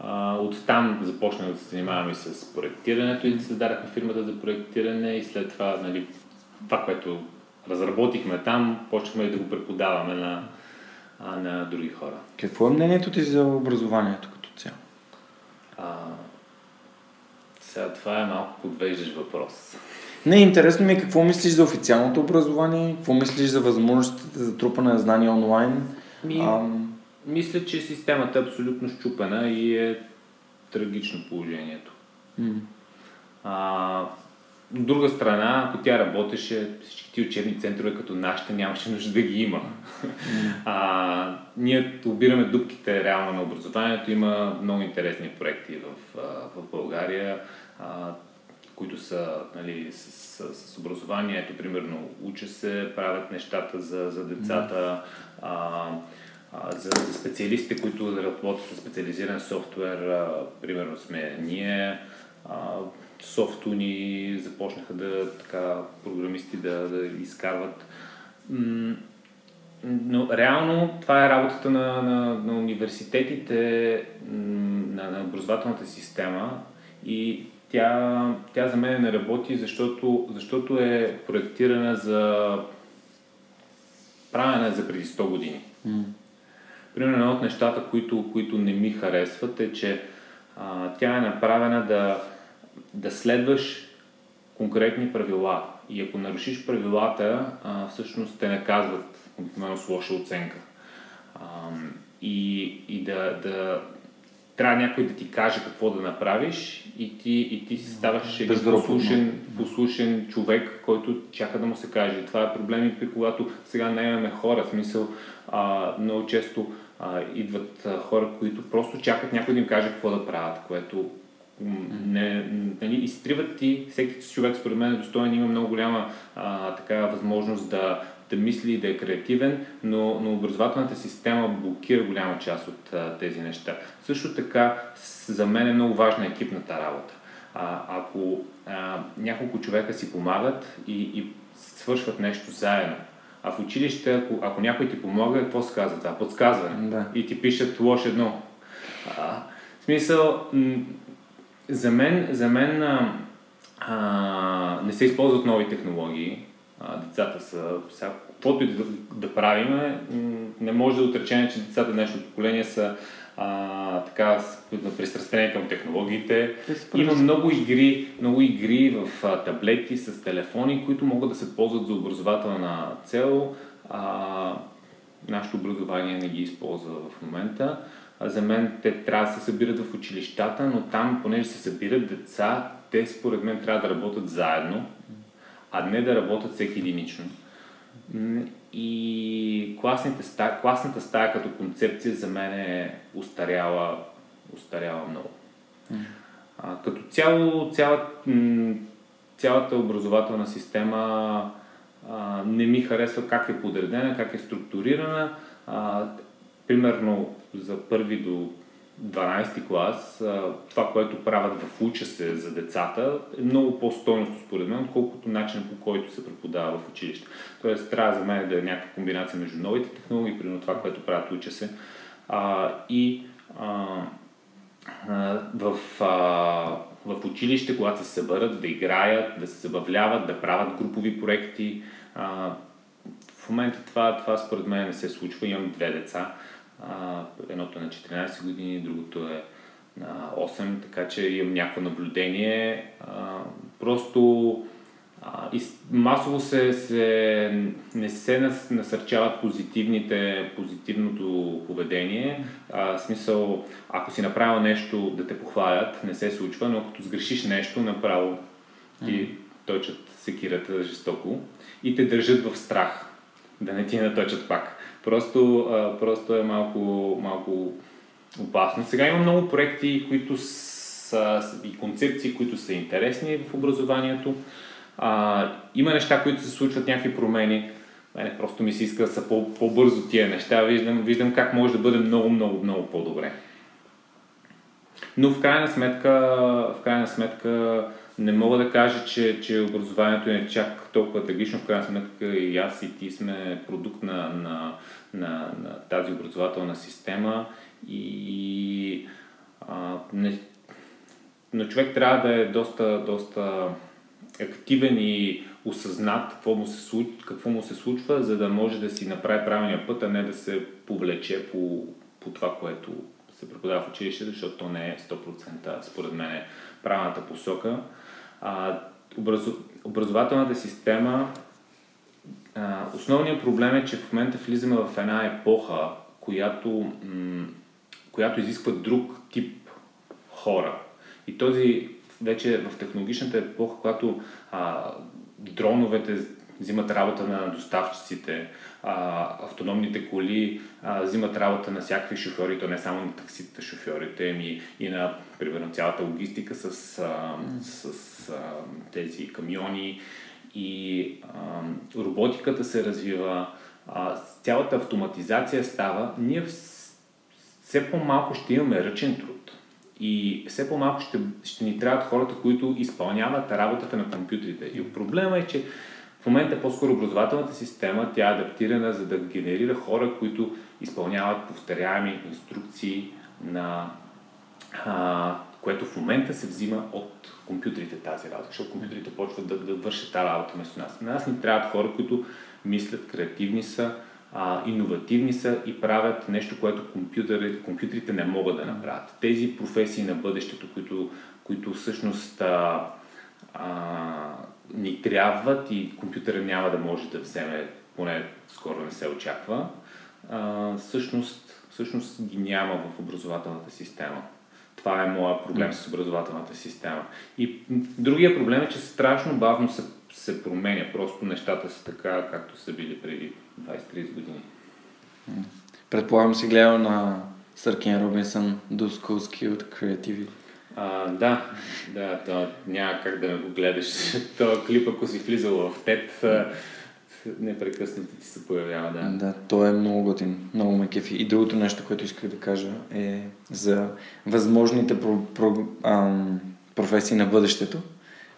А, оттам започнах да се занимавам и с проектирането и създадахме фирмата за проектиране и след това нали, това, което разработихме там, почнахме да го преподаваме на, а, на други хора.
Какво е мнението ти за образованието като цяло? А,
сега това е малко подвеждаш въпрос.
Не, интересно ми е какво мислиш за официалното образование, какво мислиш за възможностите за трупане на знания онлайн.
Ми, а... Мисля, че системата е абсолютно щупена и е трагично положението. Mm. А, от друга страна, ако тя работеше, всички ти учебни центрове като нашите нямаше нужда да ги има. а, ние обираме дубките реално на образованието. Има много интересни проекти в, в България, а, които са нали, с, с, с образованието. Примерно, уча се, правят нещата за, за децата. А, за, за специалистите, които работят с специализиран софтуер, а, примерно сме ние, а, софтуни започнаха да, така, програмисти да, да изкарват. Но реално това е работата на, на, на университетите, на, на образователната система и тя, тя за мен не работи, защото, защото е проектирана за правена за преди 100 години. Mm. Примерно едно от нещата, които, които не ми харесват е, че а, тя е направена да, да следваш конкретни правила. И ако нарушиш правилата, а, всъщност те наказват обикновено с лоша оценка. А, и, и да, да трябва някой да ти каже какво да направиш и ти, и ти ставаш един послушен, послушен човек, който чака да му се каже. Това е проблем при когато сега не имаме хора. В смисъл, а, много често а, идват а, хора, които просто чакат някой да им каже какво да правят, което не, нали, изтриват ти, всеки човек според мен е достоен, има много голяма а, така възможност да, да мисли и да е креативен, но, но образователната система блокира голяма част от а, тези неща. Също така, за мен е много важна екипната работа. А, ако а, няколко човека си помагат и, и свършват нещо заедно, а в училище, ако, ако някой ти помога, какво се казва това? Подсказване. Да. И ти пишат лош едно. А, в смисъл, за мен, за мен а, а, не се използват нови технологии. А, децата са, сега, каквото и да, да правим, не може да отречем, че децата днешното поколение са а, така, пристрастени към технологиите. Има много игри, много игри в а, таблети с телефони, които могат да се ползват за образователна цел. А, нашето образование не ги използва в момента. А за мен те трябва да се събират в училищата, но там, понеже се събират деца, те според мен трябва да работят заедно, а не да работят всеки единично. И класната стая, класната стая като концепция за мен е устаряла, устаряла много. А, като цяло, цяла, цялата образователна система а, не ми харесва как е подредена, как е структурирана. А, примерно за първи до 12 клас, това, което правят в уча се за децата, е много по-стойностно според мен, отколкото начин по който се преподава в училище. Тоест, трябва за мен да е някаква комбинация между новите технологии, примерно това, което правят уча се, а, и а, а, в, а, в училище, когато се съберат, да играят, да се забавляват, да правят групови проекти. А, в момента това, това според мен не се случва. Имам две деца а, едното е на 14 години, другото е на 8, така че имам някакво наблюдение. А, просто а, и масово се, се, не се насърчават позитивните, позитивното поведение. А, смисъл, ако си направил нещо да те похвалят, не се случва, но като сгрешиш нещо, направо ти точат секирата жестоко и те държат в страх да не ти наточат пак. Просто, а, просто е малко, малко опасно. Сега има много проекти, които са и концепции, които са интересни в образованието. А, има неща, които се случват, някакви промени. Мене просто ми се иска да са по- по-бързо тия неща. Виждам, виждам как може да бъде много, много, много по-добре. Но в крайна сметка, в крайна сметка не мога да кажа, че, че образованието е чак толкова трагично. В крайна сметка и аз и ти сме продукт на, на, на, на тази образователна система и а, не, но човек трябва да е доста, доста активен и осъзнат какво му, се случва, какво му се случва, за да може да си направи правилния път, а не да се повлече по, по това, което се преподава в училище, защото то не е 100% според мен правилната посока. А, образу... Образователната система, а, основният проблем е, че в момента влизаме в една епоха, която, м- която изисква друг тип хора. И този вече в технологичната епоха, когато а, дроновете взимат работа на доставчиците, а, автономните коли а, взимат работа на всякакви шофьори, то не само на такситата шофьорите, ми и на, примерно, цялата логистика с, а, с а, тези камиони и а, роботиката се развива, а, цялата автоматизация става, ние все по-малко ще имаме ръчен труд. И все по-малко ще, ще ни трябват хората, които изпълняват работата на компютрите. И проблема е, че в момента по-скоро образователната система, тя е адаптирана за да генерира хора, които изпълняват повторяеми инструкции на а, което в момента се взима от компютрите тази работа, защото компютрите почват да, да вършат тази работа вместо нас. На нас ни трябват хора, които мислят, креативни са, а, иновативни са и правят нещо, което компютрите не могат да направят. Тези професии на бъдещето, които, които всъщност а, а, ни трябват и компютъра няма да може да вземе, поне скоро не се очаква, а, всъщност, всъщност ги няма в образователната система. Това е моят проблем с образователната система. И другия проблем е, че страшно бавно се, се променя. Просто нещата са така, както са били преди 20-30 години.
Предполагам си гледал на Съркин Робинсън Do School Skilled Creativity.
А, да, да, то няма как да не го гледаш. <laughs> То клип, ако си влизал в тет, непрекъснато ти се появява, да.
Да, то е много готин, много ме кефи. И другото нещо, което исках да кажа е за възможните про, про, ам, професии на бъдещето.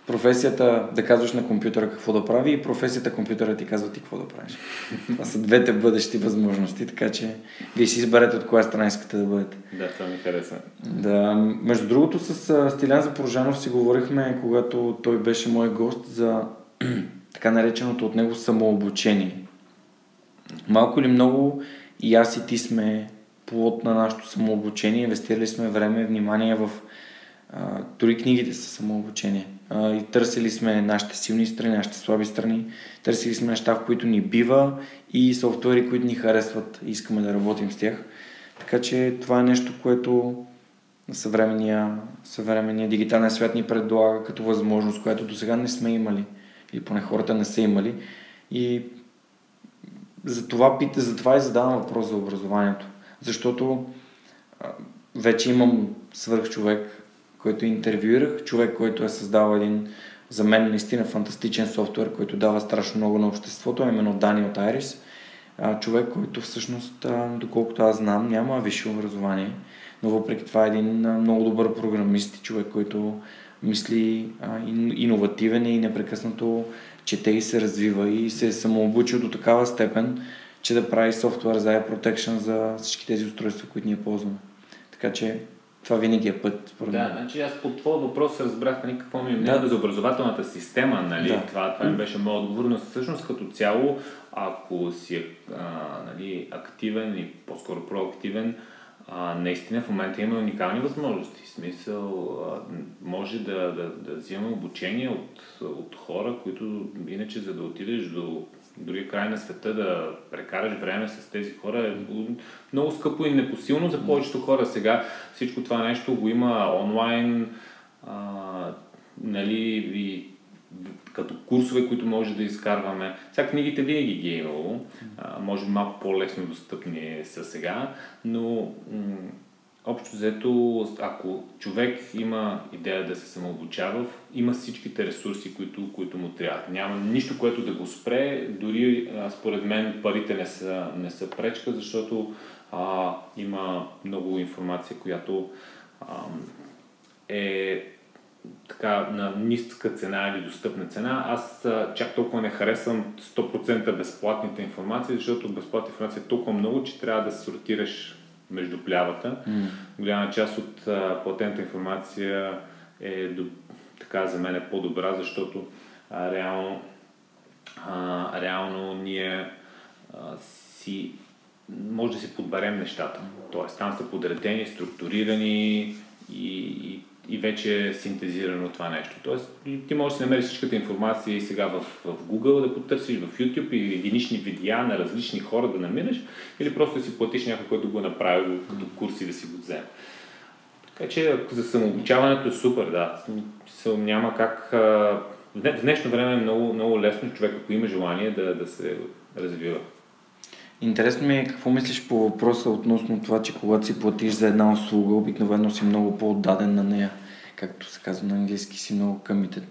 Професията да казваш на компютъра какво да прави и професията компютъра ти казва ти какво да правиш. Това са двете бъдещи възможности, така че вие си изберете от коя страна искате да бъдете.
Да, това ми хареса.
Да, между другото с Стилян Запорожанов си говорихме, когато той беше мой гост за <clears throat> така нареченото от него самообучение. Малко или много и аз и ти сме плод на нашето самообучение, инвестирали сме време, внимание в а, дори книгите са самообучение. И търсили сме нашите силни страни, нашите слаби страни, търсили сме неща, в които ни бива и софтуери, които ни харесват и искаме да работим с тях. Така че това е нещо, което съвременния, съвременния дигитален свят ни предлага като възможност, която до сега не сме имали или поне хората не са имали. И за това, пита, за това и задавам въпрос за образованието. Защото вече имам свърх човек, който интервюирах, човек, който е създал един за мен наистина фантастичен софтуер, който дава страшно много на обществото, именно Дани от Айрис. човек, който всъщност, доколкото аз знам, няма висше образование, но въпреки това е един много добър програмист и човек, който мисли иновативен и непрекъснато чете и се развива и се е самообучил до такава степен, че да прави софтуер за Air Protection за всички тези устройства, които ние ползваме. Така че това винаги е път.
Да, значи аз по твоя въпрос разбрах нали, какво ми е да. за образователната система. Нали? Да. Това, това ми беше моят отговор, но всъщност като цяло, ако си а, нали, активен и по-скоро проактивен, а, наистина в момента има уникални възможности. В смисъл, а, може да, да, да взимаме обучение от, от хора, които иначе за да отидеш до дори край на света да прекараш време с тези хора е много скъпо и непосилно за повечето хора. Сега всичко това нещо го има онлайн, а, нали, и като курсове, които може да изкарваме. Сега книгите винаги ги е имало, а, може малко по-лесно достъпни са сега, но м- общо взето, ако човек има идея да се самообучава, има всичките ресурси, които, които му трябват. Няма нищо, което да го спре, дори според мен парите не са, не са пречка, защото а, има много информация, която а, е така на ниска цена или достъпна цена. Аз а, чак толкова не харесвам 100% безплатните информации, защото безплатна информация е толкова много, че трябва да сортираш между плявата. Mm. Голяма част от а, платената информация е до, така за мен е по-добра, защото а, реално, а, реално ние а, си може да си подберем нещата. Тоест там са подредени, структурирани и, и и вече е синтезирано това нещо. Тоест, ти можеш да си намериш всичката информация и сега в, в Google да потърсиш, в YouTube и единични видеа на различни хора да намериш, или просто да си платиш някой, който го е направил като курс и да си го вземе. Така че за самообучаването е супер, да. Няма как... В днешно време е много, много лесно човек, ако има желание да, да се развива.
Интересно ми е какво мислиш по въпроса относно това, че когато си платиш за една услуга, обикновено си много по-отдаден на нея. Както се казва на английски, си много committed.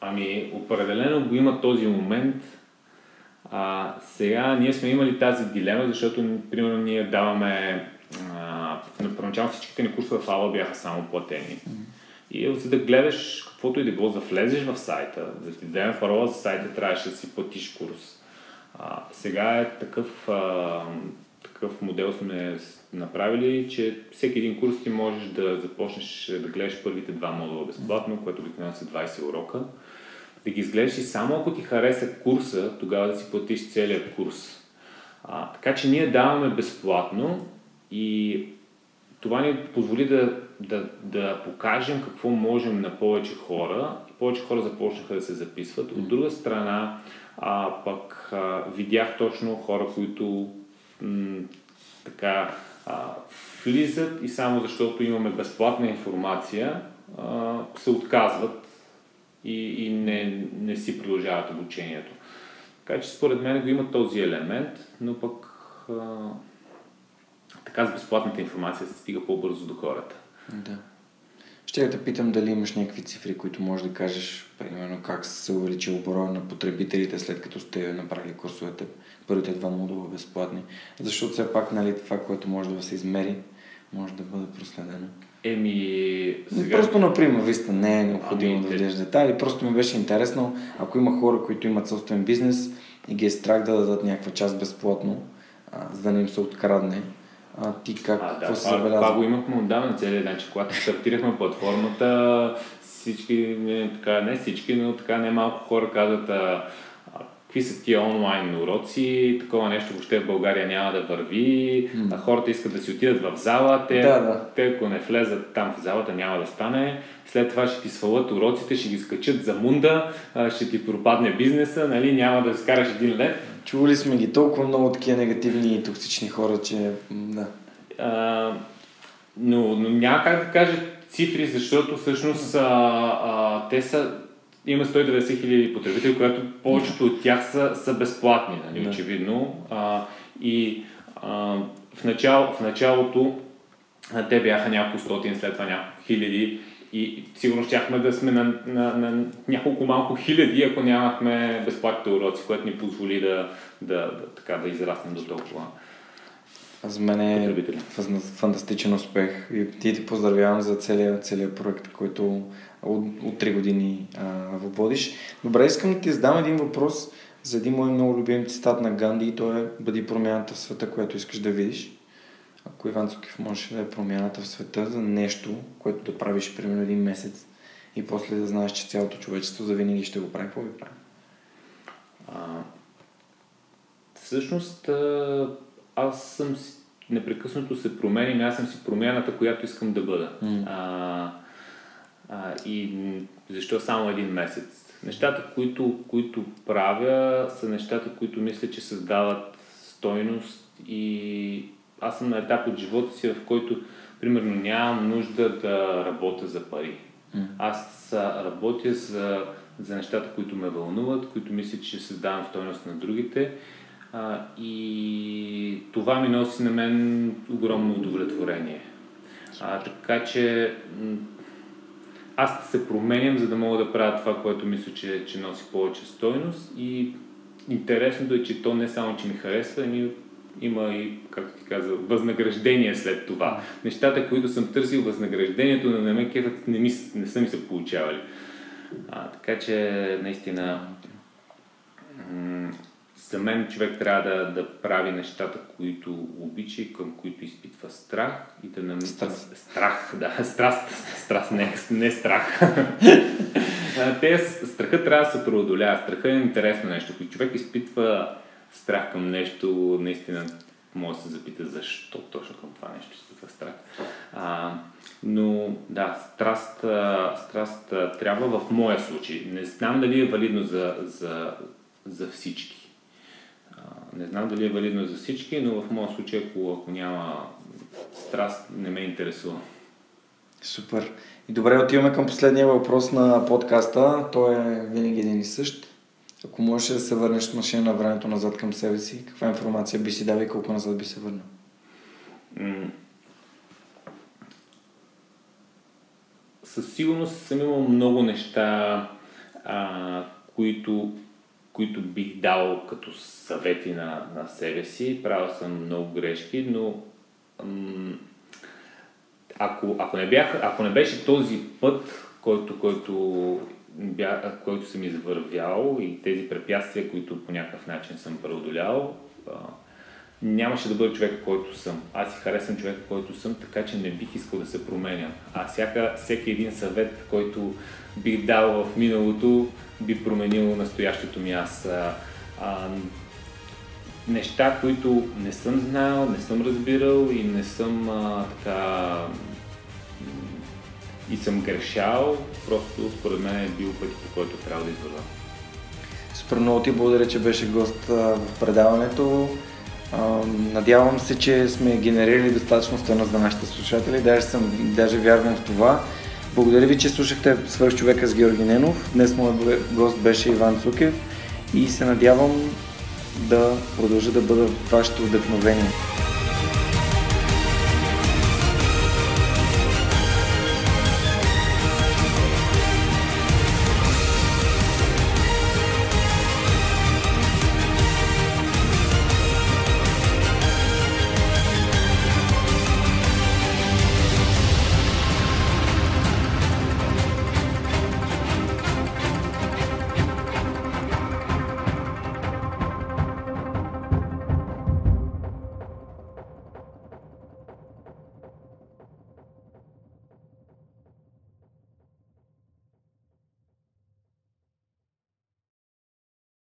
Ами, определено го има този момент. А, сега ние сме имали тази дилема, защото, примерно, ние даваме а, първоначално всичките ни курсове в Ала бяха само платени. Mm-hmm. И за да гледаш каквото и да било, да влезеш в сайта, да ти дадем парола за сайта, трябваше да си платиш курс. А, сега е такъв, а, такъв модел сме направили, че всеки един курс ти можеш да започнеш да гледаш първите два модула безплатно, което обикновено са 20 урока. Да ги изгледаш и само ако ти хареса курса, тогава да си платиш целият курс. А, така че ние даваме безплатно и това ни позволи да, да, да покажем какво можем на повече хора и повече хора започнаха да се записват. От друга страна, а, пък а, видях точно хора, които м- така а, влизат и само защото имаме безплатна информация а, се отказват и, и не, не си продължават обучението. Така че според мен го има този елемент, но пък а, така с безплатната информация се стига по-бързо до хората.
Да. Ще да те питам дали имаш някакви цифри, които можеш да кажеш, примерно как се увеличил броя на потребителите след като сте направили курсовете, първите два модула безплатни. Защото все пак нали, това, което може да се измери, може да бъде проследено.
Еми,
сега... Просто, например, виста, не е необходимо ами, да влезеш детайли. Просто ми беше интересно, ако има хора, които имат собствен бизнес и ги е страх да дадат някаква част безплатно, а, за да не им се открадне, а ти как а,
да, се забелязва? Това го имахме отдавна целият ден, че когато стартирахме платформата, всички, не, така, не всички, но така не малко хора казват а, какви са тия онлайн уроци, такова нещо въобще в България няма да върви, mm. а хората искат да си отидат в зала, те,
да, да.
те ако не влезат там в залата няма да стане, след това ще ти свалят уроците, ще ги скачат за мунда, ще ти пропадне бизнеса, нали, няма да скараш един лев.
Чували сме ги толкова много такива негативни и токсични хора, че да.
А, но, но няма как да кажа цифри, защото всъщност а, а, те са има 190 хиляди потребители, които повечето от тях са, са безплатни, нали, да. очевидно. А, и а, в, начало, в началото те бяха няколко стотин, след това няколко хиляди и сигурно щяхме да сме на, на, на няколко малко хиляди, ако нямахме безплатните уроци, което ни позволи да, да, да, така, да израснем до толкова.
За мен е фантастичен успех и ти ти поздравявам за целият, целият проект, който от, от 3 години а, водиш. Добре, искам да ти задам един въпрос за един мой много любим цитат на Ганди и то е Бъди промяната в света, което искаш да видиш. Ако Иван Цукив може да е промяната в света за нещо, което да правиш примерно един месец и после да знаеш, че цялото човечество завинаги ще го прави, какво ви прави? А,
всъщност, аз съм непрекъснато се променим, аз съм си промяната, която искам да бъда. Mm. А, а, и защо само един месец? Нещата, които, които правя, са нещата, които мисля, че създават стойност и аз съм на етап от живота си, в който, примерно, нямам нужда да работя за пари. Mm. Аз работя за, за нещата, които ме вълнуват, които мисля, че създавам стойност на другите. А, и това ми носи на мен огромно удовлетворение. А, така че аз се променям, за да мога да правя това, което мисля, че, че носи повече стойност и интересното е, че то не само, че ми харесва, ами има и, както ти каза, възнаграждение след това. Нещата, които съм търсил, възнаграждението на ме кефът не, ми, не са ми се получавали. А, така че, наистина, за мен човек трябва да, да прави нещата, които обича и към които изпитва страх и да нам...
Страст.
Страх, да, <laughs> страст, страст, не, не страх. <laughs> Те, страха трябва да се преодолява. Страха е интересно нещо. Ако човек изпитва страх към нещо, наистина може да се запита защо точно към това нещо изпитва страх. А, но да, страст, страст трябва в моя случай. Не знам дали е валидно за, за, за всички не знам дали е валидно за всички, но в моят случай, ако, ако няма страст, не ме интересува.
Супер. И добре, отиваме към последния въпрос на подкаста. Той е винаги един и същ. Ако можеш да се върнеш машина на времето назад към себе си, каква информация би си дал и колко назад би се върнал?
със сигурност съм имал много неща, а, които, които бих дал като съвети на, на себе си. Правил съм много грешки, но ако, ако, не бях, ако не беше този път, който, който, бя, който съм извървял и тези препятствия, които по някакъв начин съм преодолял, нямаше да бъда човек, който съм. Аз си харесвам човека, който съм, така че не бих искал да се променя. А всяка, всеки един съвет, който бих дал в миналото, би променил настоящето ми аз. А, а, неща, които не съм знал, не съм разбирал и не съм а, така и съм грешал, просто според мен е бил път, по който трябва да извървам.
Супер много ти благодаря, че беше гост в предаването. Надявам се, че сме генерирали достатъчно стойност за нашите слушатели. Даже, съм, даже вярвам в това. Благодаря ви, че слушахте Свърх човека с Георги Ненов. Днес моят гост беше Иван Цукев и се надявам да продължа да бъда вашето вдъхновение.